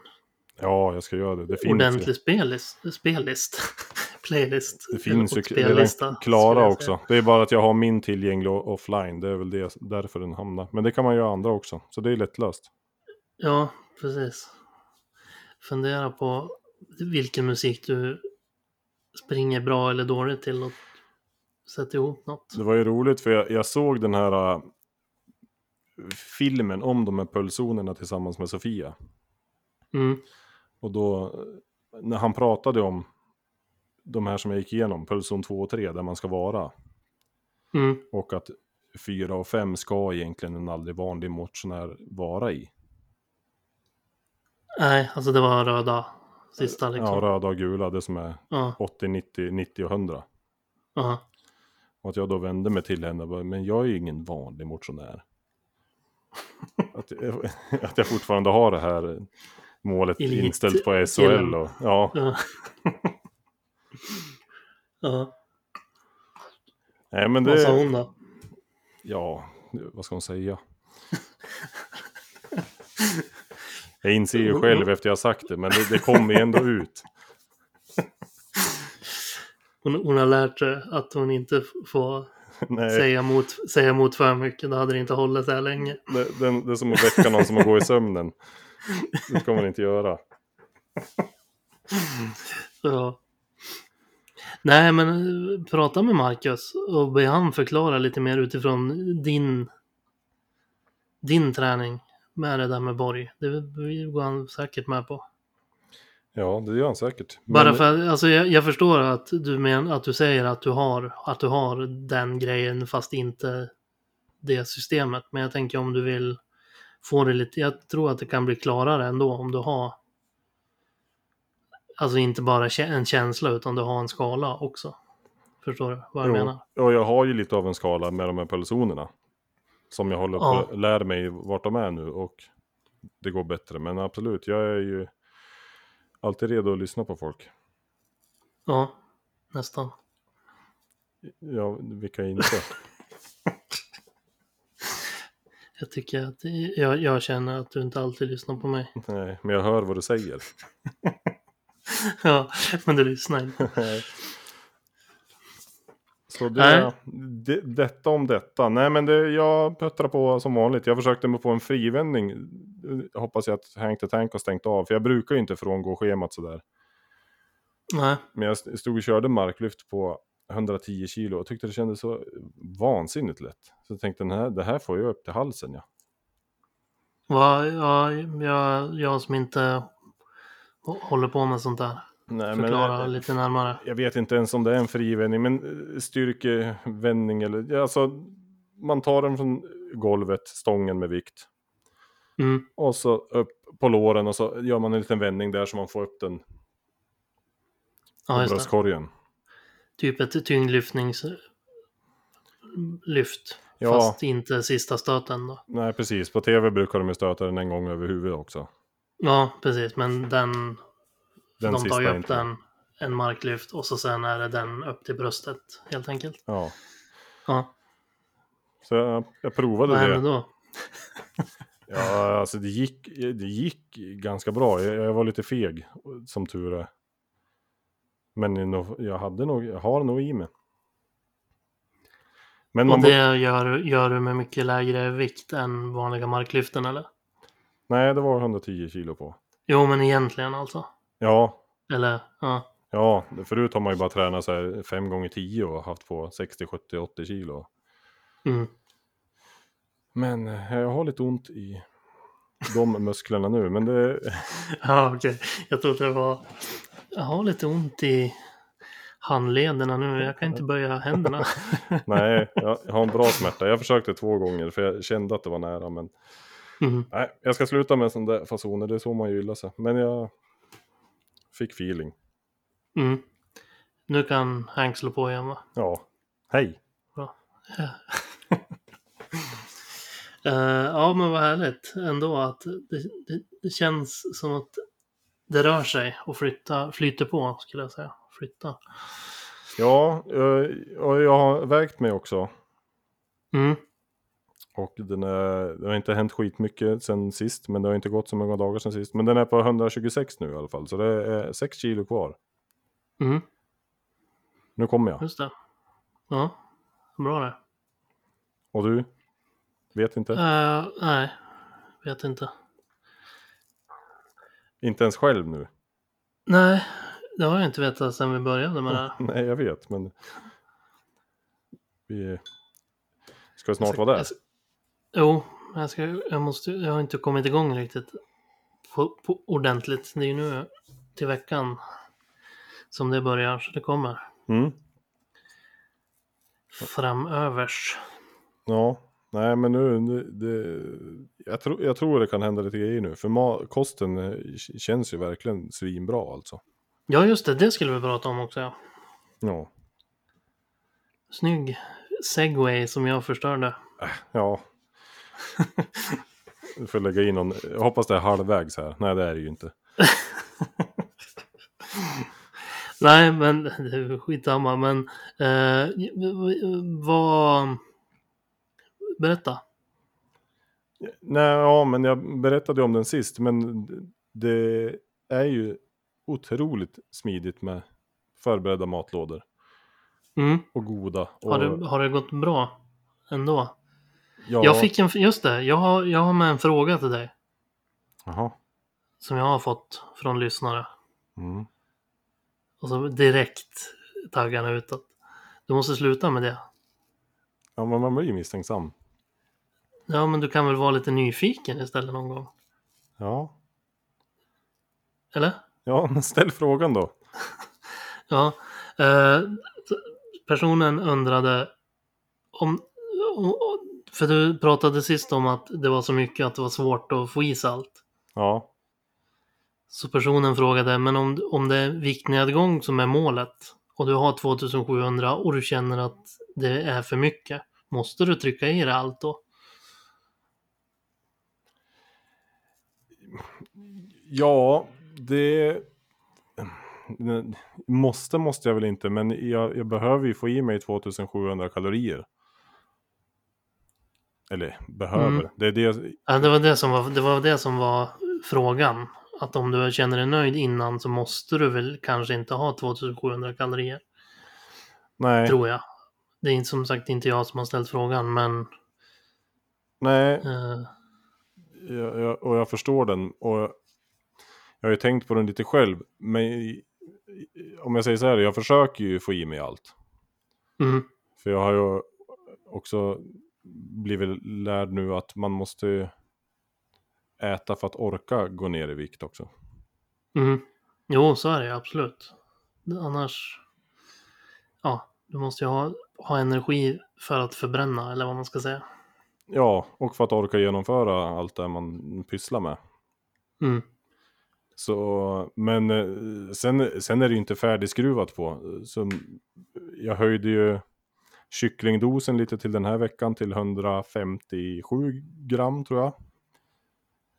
Ja, jag ska göra det. Det finns ordentlig spellist. spellist. Playlist. Det finns ju redan klara också. Det är bara att jag har min tillgänglig offline. Det är väl det, därför den hamnar. Men det kan man göra andra också. Så det är lättlöst. Ja, precis. Fundera på vilken musik du springer bra eller dåligt till och sätta ihop något. Det var ju roligt för jag, jag såg den här äh, filmen om de här pulszonerna tillsammans med Sofia. Mm, Och då, när han pratade om de här som jag gick igenom, pulszon 2 och 3, där man ska vara. mm, Och att 4 och 5 ska egentligen en aldrig vanlig motionär vara i. nej, alltså det var röda sista liksom. Ja, röda och gula, det som är Ja, 80, 90, 90 och 100. ja, Och att jag då vände mig till henne och bara, men jag är ju ingen vanlig motionär. att, jag, att jag fortfarande har det här målet Elit- inställt på. SHL och ja, ja. ja. nej men Vad sa det, hon då? ja, vad ska hon säga? Jag inser ju själv efter jag sagt det, men det, det kommer ju ändå ut. Hon, hon har lärt sig att hon inte får Nej, säga emot, säga emot för mycket. Då hade det inte hållit så här länge. det, det, det är som att väcka någon som går i sömnen. Det ska man inte göra. Så. Nej, men eh, prata med Marcus och be han förklara lite mer utifrån din, din träning. med det där med Borg. Det går han säkert med på. Ja, det gör han säkert. Bara Men- för alltså jag, jag förstår att du, men, att du säger att du, har, att du har den grejen fast inte det systemet. Men jag tänker om du vill få det lite, jag tror att det kan bli klarare ändå om du har Alltså inte bara en känsla utan du har en skala också. Förstår du vad jag Jo, menar? Och jag har ju lite av en skala med de här pulszonerna. Som jag håller Ja. på lära mig vart de är nu och det går bättre. Men absolut, jag är ju alltid redo att lyssna på folk. Ja, nästan. Ja, vilka inte? Jag tycker att jag, jag känner att du inte alltid lyssnar på mig. Nej, men jag hör vad du säger. Ja, men du lyssnar inte. Så det, det, detta om detta. Nej men det, jag puttrar på som vanligt. Jag försökte mig på en frivändning. Hoppas jag att Hank the Tank har stängt av. För jag brukar ju inte frångå schemat sådär. Nej, Men jag stod och körde marklyft på 110 kilo och tyckte det kändes så vansinnigt lätt. Så jag tänkte den här, det här får jag upp till halsen ja. Va, ja, jag, jag som inte håller på med sånt där. Nej, Förklara men, lite närmare. Jag vet inte ens om det är en frivändning, men eh, styrkevändning eller alltså man tar den från golvet, stången med vikt. Mm. Och så upp på låren och så gör man en liten vändning där så man får upp den Ja, just bröstkorgen. Typ ett tyngdlyftningslyft. Ja. Fast inte sista stöten då. Nej, precis. På tv brukar de ju stöta den en gång över huvudet också. Ja, precis. Men den, Den de tar ju upp inte. den, en marklyft och så sen är det den upp till bröstet helt enkelt. Ja, Ja, så jag, jag provade vad det. händer då? Ja, alltså det gick, det gick ganska bra. Jag, jag var lite feg, som tur är. Men jag hade nog, jag har nog i mig. Men man Och det gör, gör du med mycket lägre vikt än vanliga marklyften eller? Nej, det var 110 kilo på. Jo, men egentligen alltså. Ja, Eller, ja. ja, förut har man ju bara tränat så här 5 gånger 10 och haft på 60, 70, 80 kilo. Mm. Men eh, jag har lite ont i de musklerna nu, men det... Ja, okej. Jag trodde det var... Jag har lite ont i handlederna nu. Jag kan inte böja händerna. Nej, jag har en bra smärta. Jag försökte två gånger för jag kände att det var nära, men Mm. nej, jag ska sluta med sådana där fasoner. Det är så man gillar sig. Men jag fick feeling. Mm. Nu kan Hank slå på igen va? Ja, hej! Eh, ja, men vad härligt ändå att det, det, det känns som att det rör sig och flytta, flyter på skulle jag säga. Flytta. Ja, eh, och jag har vägt mig också. Mm. Och den är, det har inte hänt skitmycket sen sist, men det har inte gått så många dagar sen sist. Men den är på 126 nu i alla fall, så det är 6 kilo kvar. Mm. Nu kommer jag. Just det. Ja, bra det. Och du? Vet inte? Eh, nej, vet inte. Inte ens själv nu? Nej, det har jag inte vetat sedan vi började med det här. Nej, jag vet, men... Vi ska snart vara där. Jag ska- Jo, jag, ska, jag, måste, jag har inte kommit igång riktigt på, på ordentligt. Det är ju nu till veckan som det börjar, så det kommer Mm. framövers. Ja, nej men nu, det, det, jag, tror, jag tror det kan hända lite grejer nu. För ma- kosten eh, känns ju verkligen svinbra alltså. Ja, just det, det skulle vi prata om också. Ja. Ja, Snygg segway som jag förstörde. ja. Du får lägga in någon, jag hoppas det är halvvägs här. Nej det är det ju inte. Nej, men det är skitsamma. Men eh, vad... Berätta. Nej, ja men jag berättade om den sist. Men det är ju otroligt smidigt med förberedda matlådor. Mm. Och goda. Och, Har, det, har det gått bra ändå? Ja, Jag fick en, just det, jag har, jag har med en fråga till dig. Jaha. Som jag har fått från lyssnare. Mm. Och så direkt taggarna utåt. Du måste sluta med det. Ja men man blir ju misstänksam. Ja, men du kan väl vara lite nyfiken istället någon gång? Ja, Eller? ja men ställ frågan då. Ja. Eh, personen undrade om... För du pratade sist om att det var så mycket att det var svårt att få i salt. Ja, Så personen frågade, men om, om det är viktnedgång som är målet och du har 2700 och du känner att det är för mycket, måste du trycka i det allt då? ja det... Måste måste jag väl inte, men jag, jag behöver ju få i mig 2700 kalorier. Eller behöver. Mm. Det är det, Ja, det, var det, som var, det var det som var frågan. Att om du känner dig nöjd innan så måste du väl kanske inte ha 2700 kalorier, nej, tror jag. Det är som sagt inte jag som har ställt frågan, men nej, eh, jag, jag, och jag förstår den. Och jag har ju tänkt på den lite själv. Men om jag säger så här, jag försöker ju få i mig allt. mm, För jag har ju också blivit lärd nu att man måste äta för att orka gå ner i vikt också. mm. Jo, så är det absolut. Annars, ja, du måste ju ha, ha energi för att förbränna, eller vad man ska säga. Ja, och för att orka genomföra allt det man pysslar med. Mm, Så, men eh, sen, sen är det ju inte färdigskruvat på. Så jag höjde ju kycklingdosen lite till den här veckan till 157 gram tror jag.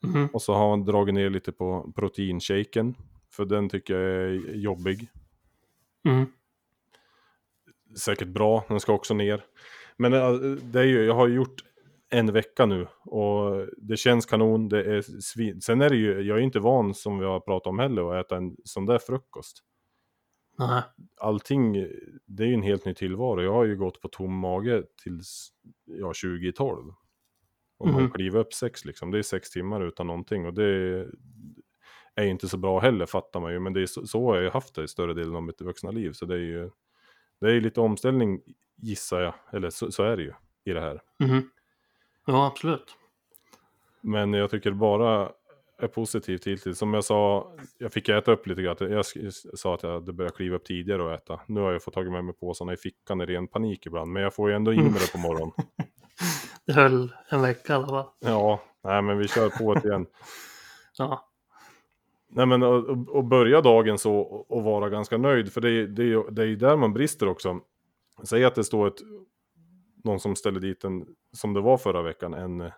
mm, Och så har han dragit ner lite på proteinshaken. För den tycker jag är jobbig. mm, Säkert bra, den ska också ner. Men eh, det är ju, jag har gjort en vecka nu och det känns kanon. Det är svin. Sen är det ju, jag är inte van som vi har pratat om heller att äta en sån där frukost. Nej, Allting, det är ju en helt ny tillvaro. Jag har ju gått på tom mage tills ja, 20 i 12. Om man Mhm. kliver upp sex liksom, det är sex timmar utan någonting och det är ju inte så bra heller fattar man ju. Men det är så, så har jag ju haft det i större delen av mitt vuxna liv. Så det är ju, det är lite omställning gissar jag, eller så, så är det ju i det här. mhm. Ja, absolut. Men jag tycker bara är positivt hittills. Som jag sa, jag fick äta upp lite grann. Jag sa att jag hade börjat kliva upp tidigare och äta. Nu har jag fått tagit med mig påsarna i fickan i ren panik ibland. Men jag får ju ändå in med det på morgonen. Det höll en vecka i alla fall. Ja, nej men vi kör på det igen. Ja, Nej men och, och- och börja dagen så och- vara ganska nöjd. För det är, det är det är ju där man brister också. Säg att det står ett, någon som ställer dit en, som det var förra veckan, en,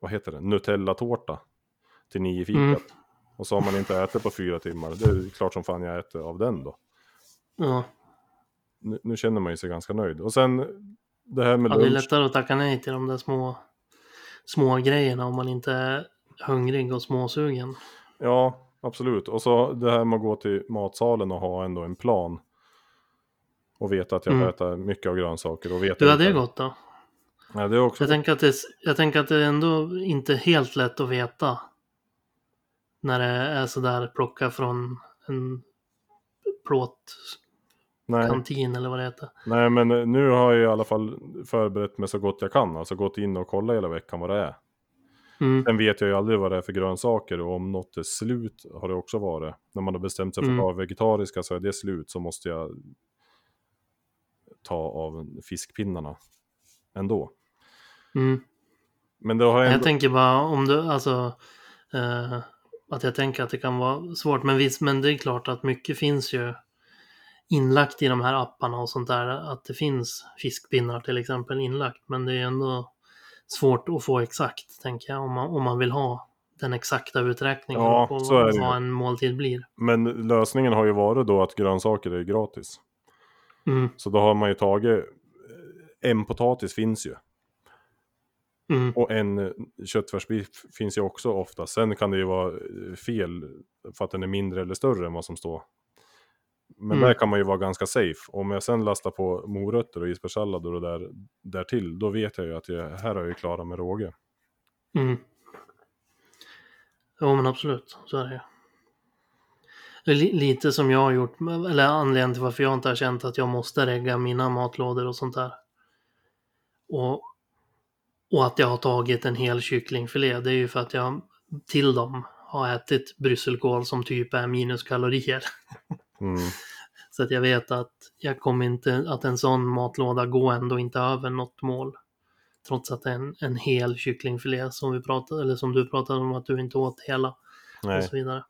vad heter det, Nutella-tårta till nio fikat. Mm. Och så har man inte ätit på fyra timmar. Det är klart som fan jag äter av den då. ja. Nu, nu känner man ju sig ganska nöjd. Och sen det här med ja det är lunch. lättare att tacka nej till de där små, små grejerna om man inte är hungrig och småsugen. Ja, absolut. Och så det här med att gå till matsalen och ha ändå en plan. Och veta att jag får Mm. äta mycket av grönsaker. Och veta har vilka- det gått då? Ja, det är också... Jag tänker, att det, jag tänker att det är ändå inte helt lätt att veta. När det är sådär plocka från en plåtkantin eller vad det heter. nej, men nu har jag i alla fall förberett mig så gott jag kan. Alltså gått in och kollat hela veckan vad det är. Mm, Sen vet jag ju aldrig vad det är för grönsaker och om något är slut har det också varit. När man har bestämt sig för att Mm. vara vegetariska så är det slut så måste jag ta av fiskpinnarna ändå. mm. Men det har jag Jag ändå... tänker bara om du, alltså, eh, att jag tänker att det kan vara svårt. Men visst, men det är klart att mycket finns ju inlagt i de här apparna och sånt där. Att det finns fiskpinnar till exempel inlagt. Men det är ändå svårt att få exakt, tänker jag, om man, om man vill ha den exakta uträkningen Ja, på är det vad en måltid blir. Men lösningen har ju varit då att grönsaker är gratis. Mm, Så då har man ju tagit... En potatis finns ju. Mm, Och en eh, köttfärsbiff finns ju också ofta. Sen kan det ju vara eh, fel för att den är mindre eller större än vad som står. Men Mm. där kan man ju vara ganska safe. Om jag sen lastar på morötter och isbergssallad och det där, där till, då vet jag ju att jag, här har jag ju klarat med råge. mm. Jo, men absolut, så är det ju. Lite som jag har gjort, eller anledningen till varför jag inte har känt att jag måste regga mina matlådor och sånt där. Och Och att jag har tagit en hel kycklingfilé, det är ju för att jag till dem har ätit brysselkål som typ är minuskalorier. Mm. Så att jag vet att jag kommer inte, att en sån matlåda går ändå inte över något mål. Trots att det är en, en hel kycklingfilé som vi pratade, eller som du pratade om att du inte åt hela och Nej. så vidare.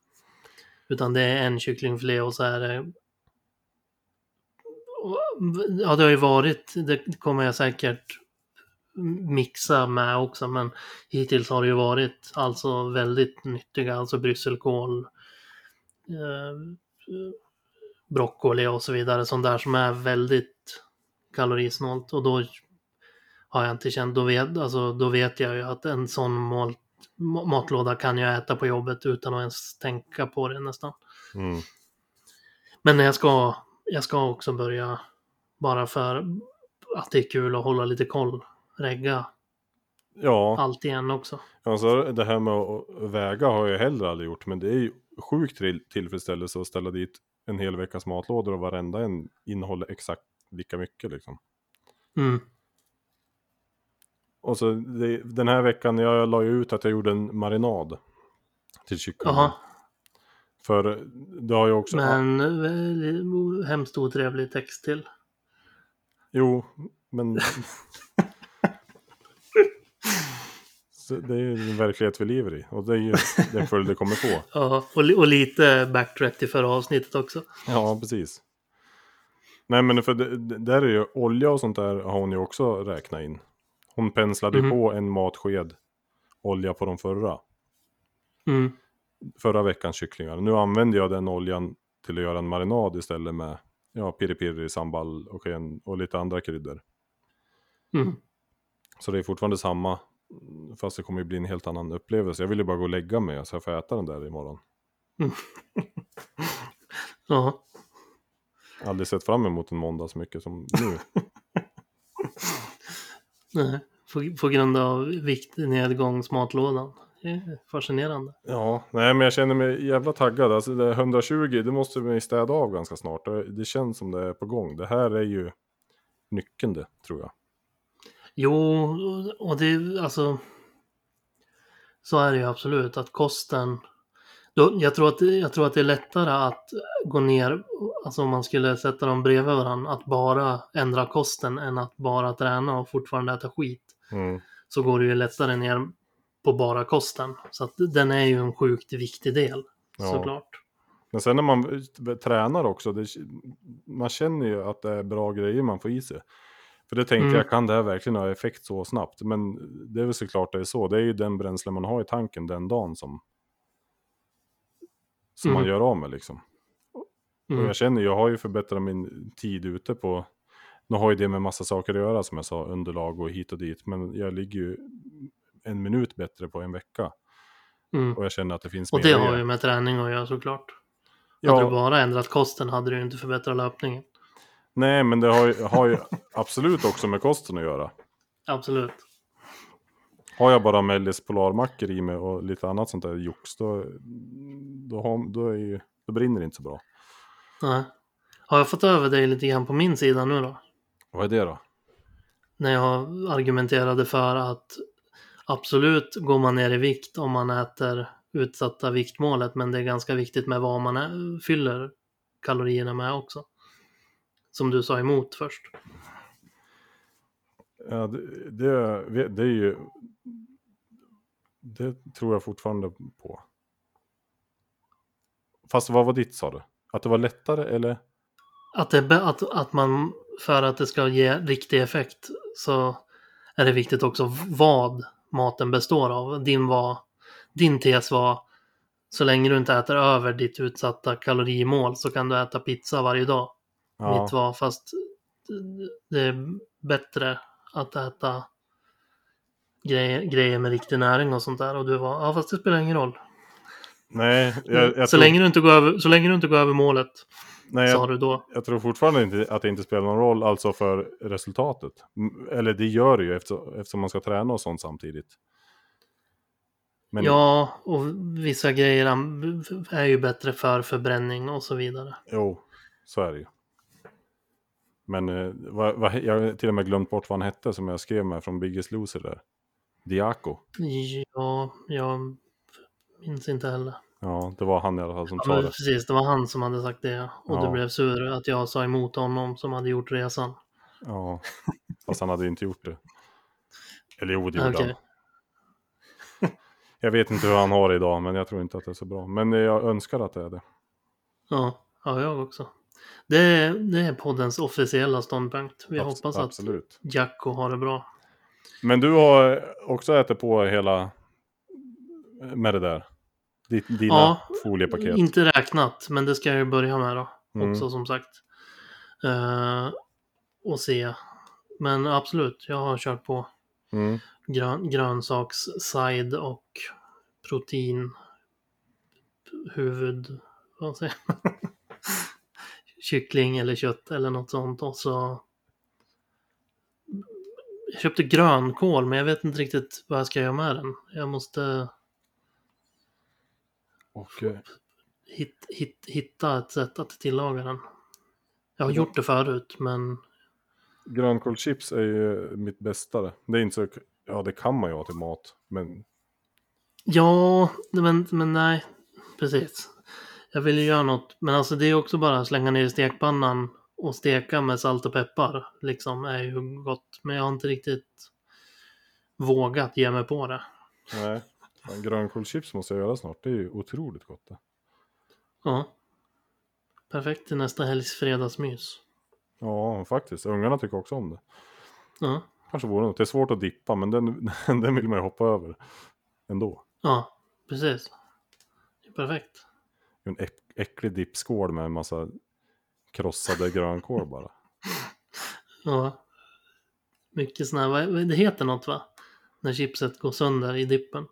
Utan det är en kycklingfilé och så är det... Ja, det har ju varit, det kommer jag säkert mixa med också, men hittills har det ju varit alltså väldigt nyttiga, alltså brysselkål, eh, broccoli och så vidare, sånt där som är väldigt kalorisnålt och då har jag inte känt, då vet, alltså, då vet jag ju att en sån mål, ma- matlåda kan jag äta på jobbet utan att ens tänka på det nästan. Mm. Men jag ska, jag ska också börja, bara för att det är kul att hålla lite koll, regga Ja, allt igen också. alltså det här med att väga har jag heller aldrig gjort. Men det är ju sjukt till- tillfredsställelse att ställa dit en hel veckas matlådor och varenda en innehåller exakt lika mycket liksom. Mm. Och så det, den här veckan, jag la ju ut att jag gjorde en marinad till kycklingen. Jaha, För det har ju också... men eh, hemskt otrevlig text till. Jo, men... Det är ju den verklighet vi lever i. Och det är ju den följd det kommer få. Ja, och, och lite backtrack till förra avsnittet också. Ja, precis. Nej, men för det, det, där är ju olja och sånt där har hon ju också räknat in. Hon penslade ju Mhm. på en matsked olja på de förra. Mm. Förra veckans kycklingar. Nu använder jag den oljan till att göra en marinad istället med ja, piri-piri, sambal och, sken och lite andra kryddor. Mm. Så det är fortfarande samma. Fast det kommer ju bli en helt annan upplevelse. Jag vill ju bara gå och lägga mig så jag får äta den där imorgon. Ja, Aldrig sett fram emot en måndag så mycket som nu. nej. På, på grund av viktnedgångsmatlådan. Det är fascinerande. Ja, nej men jag känner mig jävla taggad. Alltså det är 120, det måste vi städa av ganska snart. Det det känns som det är på gång. Det här är ju nyckeln det, tror jag. Jo, och det alltså. Så är det ju absolut att kosten. Då, jag, tror att, det- jag tror att det är lättare att gå ner, alltså om man skulle sätta dem bredvid varandra, att bara ändra kosten än att bara träna och fortfarande äta skit. Mm. Så går det ju lättare ner på bara kosten. Så att den är ju en sjukt viktig del, Ja. såklart. Men sen när man tränar också, det, man känner ju att det är bra grejer man får i sig. För det tänkte Mm. jag, kan det här verkligen ha effekt så snabbt? Men det är väl såklart det är så. Det är ju den bränsle man har i tanken den dagen som, som man Mm. gör av med liksom. Och Mm. jag känner, jag har ju förbättrat min tid ute på, nu har ju det med massa saker att göra som jag sa, underlag och hit och dit. Men jag ligger ju en minut bättre på en vecka. Mm. Och jag känner att det finns Och det har ju med träning att göra såklart. Hade du Ja, bara ändrat kosten hade du inte förbättrat löpningen. Nej men det har ju, har ju absolut också med kosten att göra. Absolut. Har jag bara Mellis polarmackor i mig och lite annat sånt där jox, då, då, har, då, är ju, då brinner det inte så bra. Nej. Har jag fått över dig lite grann på min sida nu då? Vad är det då? När jag argumenterade för att absolut går man ner i vikt om man äter utsatta viktmålet, men det är ganska viktigt med vad man fyller kalorierna med också. Som du sa emot först. Ja, det, det, det är ju... Det tror jag fortfarande på. Fast vad var ditt sa du? Att det var lättare eller? Att, det, att, att man, för att det ska ge riktig effekt, så är det viktigt också vad maten består av. Din, var, din tes var, så länge du inte äter över ditt utsatta kalorimål så kan du äta pizza varje dag. Ja, Mitt var, fast det är bättre att äta grejer, grejer med riktig näring och sånt där. Och du var, ja fast det spelar ingen roll. nej, jag, jag, så, tror, länge du inte går över, så länge du inte går över målet, nej sa jag, du då. jag tror fortfarande inte att det inte spelar någon roll alltså för resultatet. Eller det gör det ju eftersom, eftersom man ska träna och sånt samtidigt. Men, Ja, och vissa grejer är ju bättre för förbränning och så vidare. Jo, så är det ju. Men eh, vad, vad, jag har till och med glömt bort vad han hette som jag skrev med från Biggest Loser där. Diaco. Ja, jag minns inte heller. Ja, det var han i alla fall som Ja, sa det. precis, det var han som hade sagt det. Och Ja. du blev sur att jag sa emot honom som hade gjort resan. Ja, fast han hade inte gjort det. Eller jo, det gjorde Okej. han. Jag vet inte hur han har det idag, men jag tror inte att det är så bra. Men jag önskar att det är det. Ja, ja, jag också. Det är, det är poddens officiella ståndpunkt. Vi Abs- hoppas att Absolut. Jacko har det bra. Men du har också ätit på hela med det där? Dina Ja, foliepaket? Inte räknat, men det ska jag ju börja med då. Mm. Också som sagt. Eh, och se. Men absolut, jag har kört på Mm. grön, grönsaks-side och protein huvud, vad säger man? Kyckling eller kött eller något sånt. Och så jag köpte grönkål, men jag vet inte riktigt vad jag ska göra med den. Jag måste Och, eh, hit, hit, hitta ett sätt att tillaga den. Jag har gjort det förut, men grönkålschips är ju mitt bästa. det. Det är inte så... Ja, det kan man ju ha till mat. Men ja, men, men nej, precis. Jag vill ju göra något, men alltså det är också bara att slänga ner i stekpannan och steka med salt och peppar. Liksom är ju gott, men jag har inte riktigt vågat ge mig på det. nej. Grönkålschips måste jag göra snart. Det är ju otroligt gott det. Ja. Perfekt till nästa helgs fredagsmys. Ja, faktiskt. Ungarna tycker också om det. Ja, Kanske vore något. Det är svårt att dippa, men den, den vill man ju hoppa över ändå. ja precis. Perfekt. En äck, äcklig dippskål med en massa krossade grönkål bara. Ja. Mycket sådana här, vad- det heter något va? När chipset går sönder i dippen.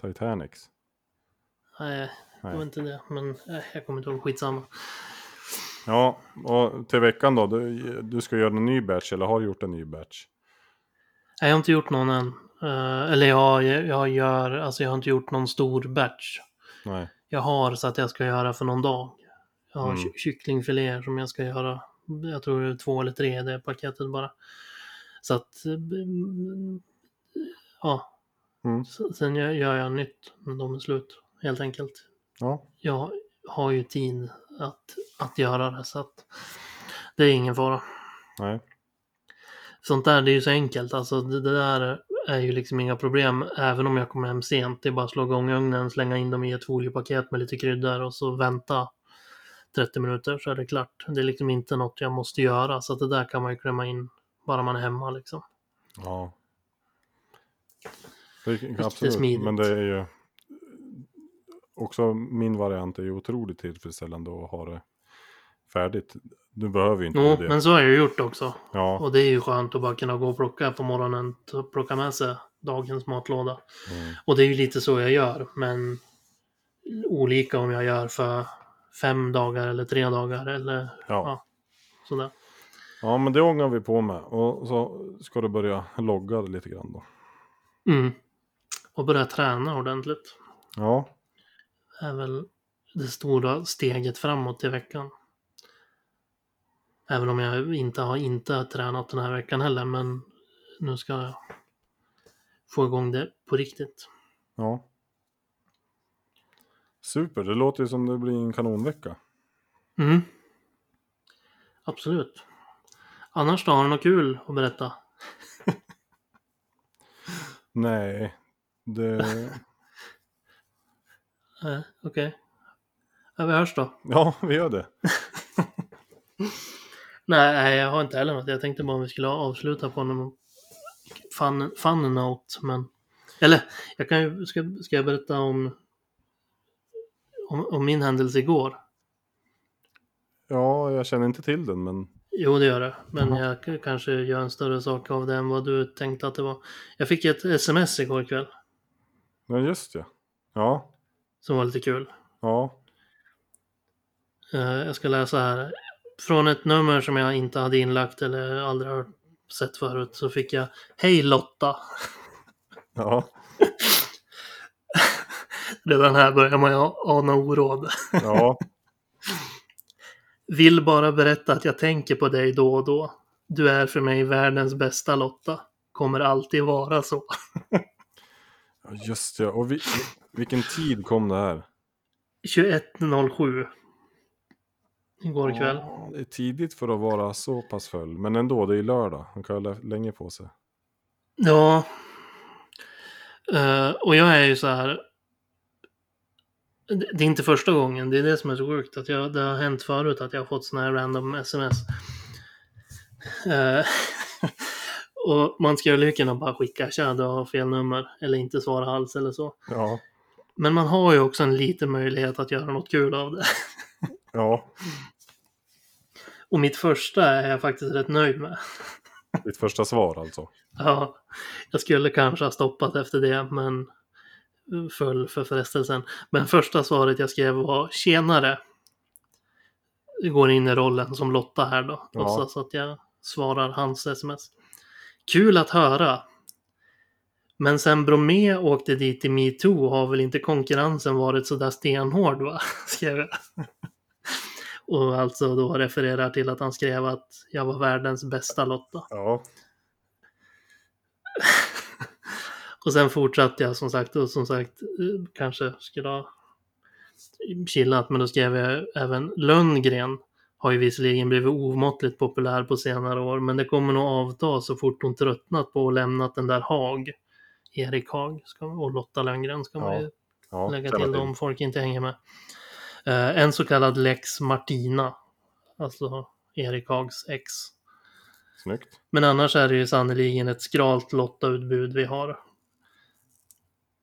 Titanics. Nej, det var inte det. Men nej, jag kommer inte ihåg. Skitsamma. Ja, och till veckan då. Du, du ska göra en ny batch, eller har du gjort en ny batch? Nej, jag har inte gjort någon än. Eh, eller jag, jag gör, alltså jag har inte gjort någon stor batch. Nej. Jag har så att jag ska göra för någon dag. Jag har Mm. ky- kycklingfiléer som jag ska göra. Jag tror det är två eller tre i det paketet bara. Så att, eh, ja. Mm. Sen gör gör jag nytt när de är slut, helt enkelt. Ja, Jag har ju tid att, att göra det, så att det är ingen fara. nej. Sånt där, det är ju så enkelt. Alltså det, det där är ju liksom inga problem, även om jag kommer hem sent. Det är bara att slå igång ugnen, slänga in dem i ett foliepaket med lite kryddor och så vänta 30 minuter så är det klart. Det är liksom inte något jag måste göra, så att det där kan man ju klämma in bara man är hemma liksom. Ja. Det, absolut, smidigt. men det är ju också min variant är ju otroligt tillfredsställande att ha det färdigt. Du behöver ju inte Jo, det. men så har jag ju gjort också. Ja, Och det är ju skönt att bara kunna gå och plocka på morgonen, plocka med sig dagens matlåda. mm, Och det är ju lite så jag gör, men olika om jag gör för fem dagar eller tre dagar eller ja. Ja. sådär. ja, men det ångar vi på med. Och så ska du börja logga lite grann då. Mm. Och börja träna ordentligt. Ja, är väl det stora steget framåt i veckan. Även om jag inte har inte tränat den här veckan heller, men nu ska jag få igång det på riktigt. ja. Super, det låter ju som det blir en kanonvecka. Mm. Absolut. Annars då, har du något kul att berätta? Nej, det... Nej, okej. Ja, vi hörs då. Ja, vi gör det. Nej, jag har inte heller något. Jag tänkte bara om vi skulle avsluta på någon fun, fun note, men... Eller, jag kan ju... Ska, ska jag berätta om, om, om min händelse igår? Ja, jag känner inte till den, men... Jo, det gör det. Men Jaha. jag kanske gör en större sak av det än vad du tänkte att det var. Jag fick ett sms igår kväll Ja, just ja. Ja, som var lite kul. ja. Eh, jag ska läsa här. Från ett nummer som jag inte hade inlagt eller aldrig har sett förut så fick jag Hej Lotta! Ja, Redan här börjar man ju ana oråd. ja. Vill bara berätta att jag tänker på dig då och då. Du är för mig världens bästa Lotta. kommer alltid vara så. Ja, Just det, och vi, vilken tid kom det här? 21.07. Igår kväll. Ja, det är tidigt för att vara så pass full, men ändå, det är lördag. Han kan ha lä- länge på sig. Ja. Eh, och jag är ju så här. Det är inte första gången, det är det som är så sjukt. Att jag, det har hänt förut att jag har fått såna här random sms. Eh, och man ska ju gärna bara skicka tja, du har fel nummer. Eller inte svara alls eller så. Ja, Men man har ju också en liten möjlighet att göra något kul av det. ja. Och mitt första är jag faktiskt rätt nöjd med. Ditt första svar alltså. Ja, jag skulle kanske ha stoppat efter det, men föll för frestelsen. Men första svaret jag skrev var tjenare. Det går in i rollen som Lotta här då, Ja. låtsas att jag svarar hans sms. Kul att höra. Men sen Bromé åkte dit i metoo har väl inte konkurrensen varit så där stenhård va? Skrev jag. Och alltså då refererar till att han skrev att jag var världens bästa Lotta. Ja, Och sen fortsatte jag som sagt och som sagt eh, kanske skulle ha chillat men då skrev jag även Lönngren har ju visserligen blivit omåttligt populär på senare år men det kommer nog avta så fort hon tröttnat på och lämnat den där Haag. Erik Haag ska, och Lotta Lönngren ska man Ja, ju ja. lägga till om folk inte hänger med. Eh, en så kallad Lex Martina. Alltså Erik Haags ex. Snyggt. Men annars är det ju sannoliken ett skralt lottautbud vi har.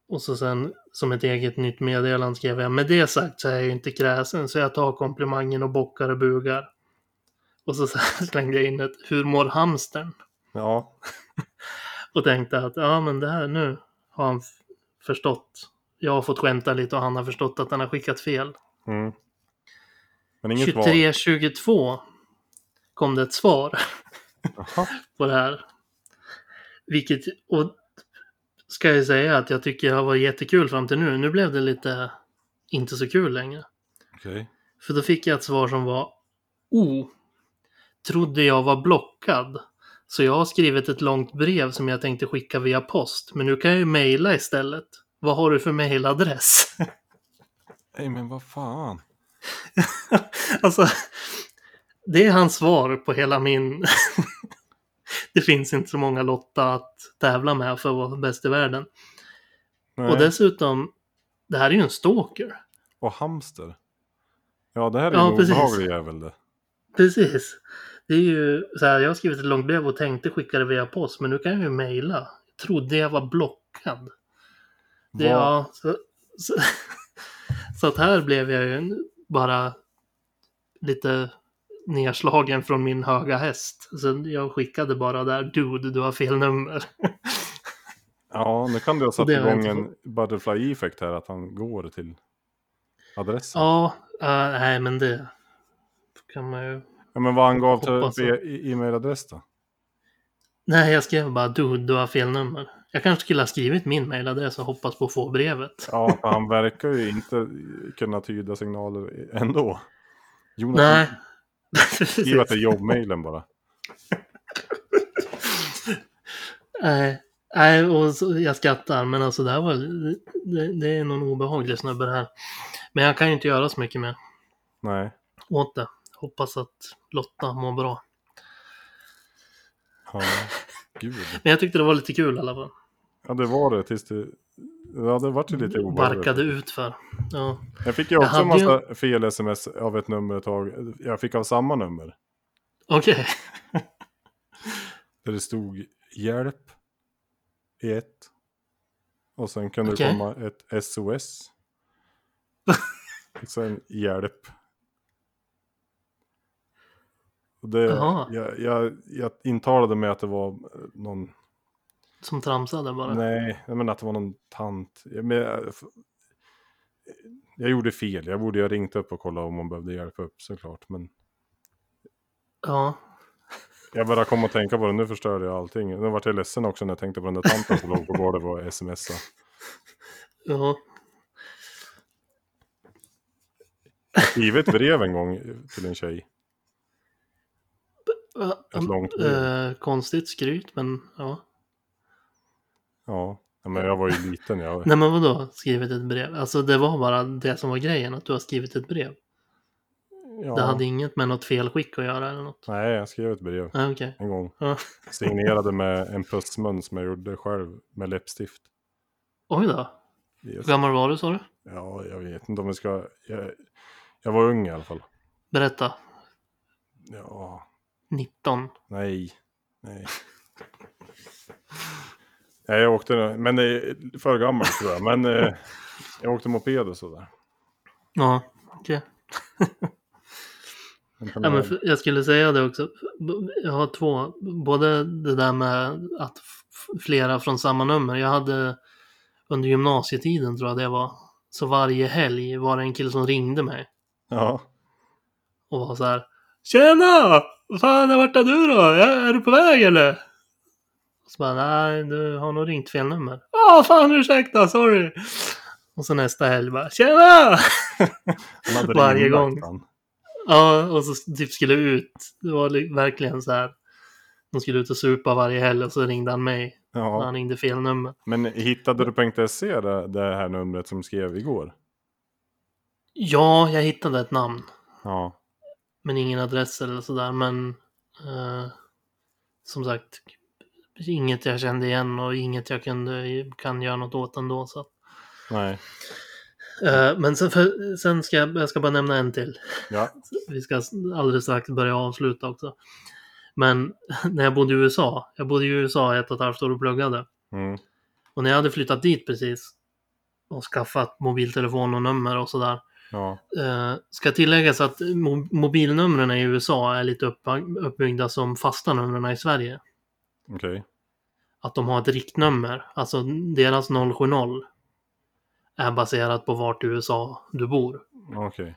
Och så sen som ett eget nytt meddelande skrev jag med det sagt så är jag ju inte kräsen så jag tar komplimangen och bockar och bugar. Och så slängde jag in ett hur mår hamstern? Ja, Och tänkte att ja men det här nu har han förstått. Jag har fått skämta lite och han har förstått att han har skickat fel. Mm. Men inget val. 23.22 kom det ett svar. På det här. Vilket, och ska jag säga att jag tycker det har varit jättekul fram till nu. Nu blev det lite inte så kul längre. Okej. För då fick jag ett svar som var O. Trodde jag var blockad. Så jag har skrivit ett långt brev som jag tänkte skicka via post. Men nu kan jag ju mejla istället. Vad har du för mejladress? Nej, men vad fan. alltså, det är hans svar på hela min... det finns inte så många Lotta att tävla med för att vara bäst i världen. Nej. Och dessutom, det här är ju en stalker. Och hamster. Ja, det här är Ja, en precis. obehaglig jävel det. Precis. Det är ju så här, jag har skrivit ett långt brev och tänkte skicka det via post, men nu kan jag ju mejla. Trodde jag var blockad. Det, ja, så, så, så att här blev jag ju bara lite nedslagen från min höga häst. Så jag skickade bara där, dude, du har fel nummer. Ja, nu kan du ha satt igång inte en butterfly effect här, att han går till adressen. Ja, äh, nej men det kan man ju... Ja, men vad han gav till e-mailadress då? Nej, jag skrev bara dude, du har fel nummer. Jag kanske skulle ha skrivit min mailadress och hoppas på att få brevet. Ja, för han verkar ju inte kunna tyda signaler ändå. Jonas, Nej. skriv att det är jobbmailen bara. Nej, nej, och så, jag skrattar, men alltså det här var... Det, det är någon obehaglig snubbe här. Men jag kan ju inte göra så mycket mer Nej. åt det. Hoppas att Lotta mår bra. Ja, gud. Men jag tyckte det var lite kul i alla fall. Ja, det var det tills det... Ja, det vart ju lite obehagligt. Barkade ut för. Ja. Jag fick ju också en massa fel sms av ett nummer ett tag. Jag fick av samma nummer. Okej. Där det stod hjälp i ett. Och sen kunde Okej. det komma ett SOS. och sen hjälp. Och det, jag, jag, jag intalade mig att det var någon, Som tramsade bara. nej, jag menar att det var någon tant. Jag, men, jag, jag gjorde fel, jag borde ha ringt upp och kollat om man behövde hjälp upp såklart. Men Ja. jag bara kom att tänka på det, nu förstörde jag allting. Nu vart jag ledsen också när jag tänkte på den där tanten som låg på golvet och smsade. Ja. skrivit ett brev en gång till en tjej. Ett långt brev. eh, konstigt skryt, men ja. Ja, men jag var ju liten. Jag... Nej men vadå, skrivit ett brev? Alltså det var bara det som var grejen, att du har skrivit ett brev. Ja. Det hade inget med något felskick att göra eller något? Nej, jag skrev ett brev Nej, okej. en gång. Ja. Signerade med en pussmun som jag gjorde själv med läppstift. Oj då. Hur Yes. gammal var du sa du? Ja, jag vet inte om vi ska... Jag, jag var ung i alla fall. Berätta. Ja, 19. nej, nej. Nej, jag åkte, men det är för gammal tror jag. Men eh, jag åkte moped och sådär. Ja, okej. Men Ja, men jag skulle säga det också. Jag har två. Både det där med att flera från samma nummer. Jag hade under gymnasietiden tror jag det var. Så varje helg var det en kille som ringde mig. Ja, Och var så här. Tjena! Vad fan, vart är du då? Är du på väg eller? Och så bara, nej, du har nog ringt fel nummer. Ja, fan ursäkta, sorry. Och så nästa helg bara, tjena! Varje gång. han. Ja, och så typ skulle ut. Det var li- verkligen så här. De skulle ut och supa varje helg och så ringde han mig. Ja. Han ringde fel nummer. Men hittade du på .se det, det här numret som skrev igår? Ja, jag hittade ett namn. Ja, Men ingen adress eller sådär. Men eh, som sagt, inget jag kände igen och inget jag kunde, kan göra något åt ändå. Så. nej. Eh, men sen, för, sen ska jag, jag ska bara nämna en till. Ja, Vi ska alldeles strax börja avsluta också. Men när jag bodde i USA, jag bodde i USA ett och ett halvt år och pluggade. mm. Och när jag hade flyttat dit precis och skaffat mobiltelefon och nummer och sådär. ja, Eh, ska tilläggas att mo- mobilnumren i USA är lite upp- uppbyggda som fasta numren i Sverige. Okej. Att de har ett riktnummer, alltså deras 070 är baserat på vart i USA du bor. Okej.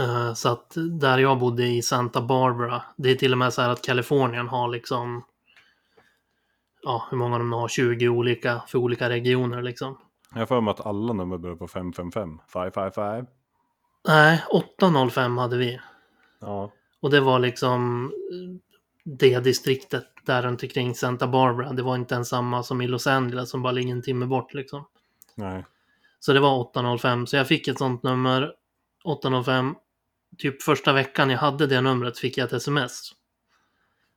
Eh, Så att där jag bodde i Santa Barbara, det är till och med så här att Kalifornien har liksom, ja, hur många de har, 20 olika för olika regioner liksom. Jag har för mig att alla nummer börjar på 555. 555. Nej, 805 hade vi. Ja, Och det var liksom det distriktet där runt omkring Santa Barbara. Det var inte ens samma som i Los Angeles som bara ligger en timme bort liksom. nej. Så det var 805. Så jag fick ett sånt nummer, 805. Typ första veckan jag hade det numret fick jag ett sms.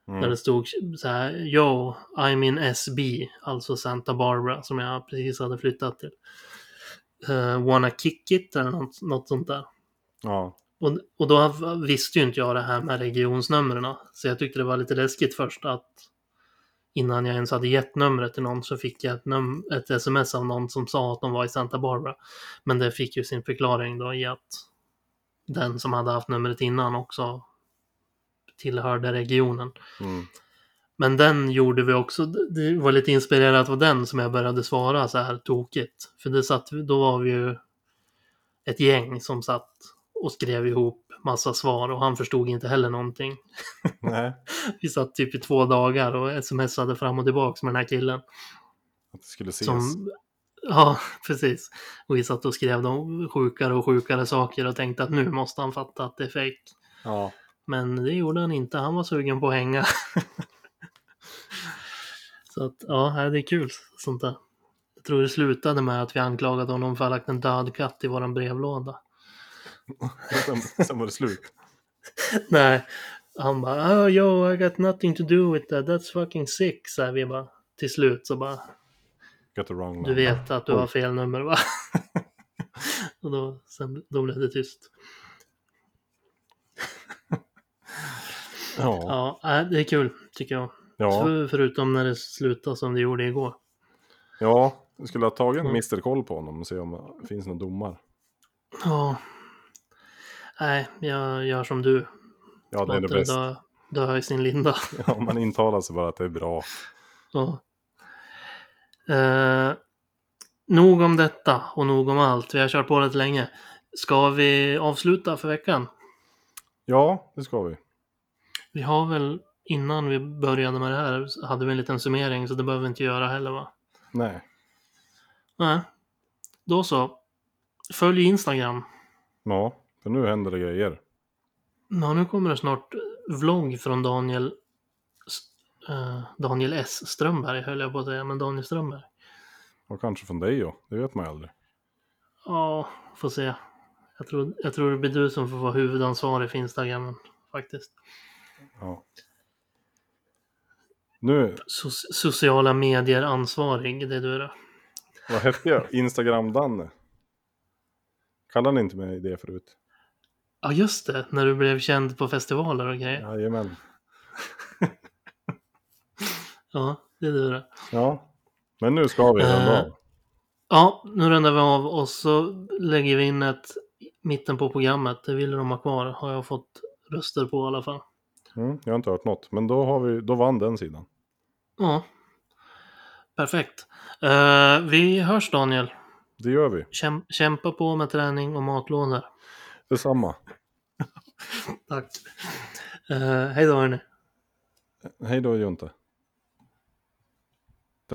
Där Mm. det stod så här, Yo, I'm in SB, alltså Santa Barbara, som jag precis hade flyttat till. Uh, wanna kick it eller något, något sånt där. Ja, Och, och då visste ju inte jag det här med regionsnumren. Så jag tyckte det var lite läskigt först att innan jag ens hade gett numret till någon så fick jag ett, ett sms av någon som sa att de var i Santa Barbara. Men det fick ju sin förklaring då i att den som hade haft numret innan också tillhörde regionen. mm. Men den gjorde vi också, det var lite inspirerat av den som jag började svara så här tokigt. För det satt, då var vi ju ett gäng som satt och skrev ihop massa svar och han förstod inte heller någonting. nej. Vi satt typ i två dagar och smsade fram och tillbaks med den här killen. Att det skulle ses. Som, ja, precis. Och vi satt och skrev de sjukare och sjukare saker och tänkte att nu måste han fatta att det är fejk. Ja, Men det gjorde han inte. Han var sugen på att hänga. Så att, ja, det är kul sånt där. Jag tror det slutade med att vi anklagade honom för att ha lagt en död katt i våran brevlåda. sen, sen var det slut. Nej, han bara oh, yo, I got nothing to do with that, that's fucking sick, så vi bara. Till slut så bara, Got the wrong du vet att du har fel nummer va? Och då, sen, då blev det tyst. Ja, Ja, nej, det är kul tycker jag. ja. För, förutom när det slutar som det gjorde igår. ja. Jag skulle ha tagit en Mm. Mr. Koll på honom och se om det finns några domar. Ja. Nej, jag gör som du. Ja, det är det bästa. dö, dö i sin linda. Ja, man intalar sig bara att det är bra. Ja. Eh, nog om detta och nog om allt. Vi har kört på rätt länge. Ska vi avsluta för veckan? Ja, det ska vi. Vi har väl innan vi började med det här hade vi en liten summering så det behöver vi inte göra heller va? Nej. Nej. Då så. Följ Instagram. Ja, för nu händer det grejer. Ja, nu kommer det snart vlogg från Daniel. Eh, Daniel S. Strömberg höll jag på att säga, men Daniel Strömberg. Och kanske från dig ja, det vet man ju aldrig. Ja, får se. Jag tror, jag tror det blir du som får vara huvudansvarig för Instagramen faktiskt. Ja. Nu, So sociala medier ansvarig, det är du då. vad hette jag? Instagram-Danne? Kallade ni inte mig det förut? Ja, just det. När du blev känd på festivaler och grejer. Jajamän. Ja, det är du då. Ja, men nu ska vi runda Eh. av. Ja, nu rundar vi av och så lägger vi in ett mitten på programmet. Det vill de ha kvar, har jag fått röster på i alla fall. Mm, jag har inte hört något, men då, har vi, då vann den sidan. Ja, perfekt. Eh, vi hörs Daniel. Det gör vi. Käm kämpa på med träning och matlådor. Detsamma. Tack. Uh, hej då hörni. Hej då Jonte.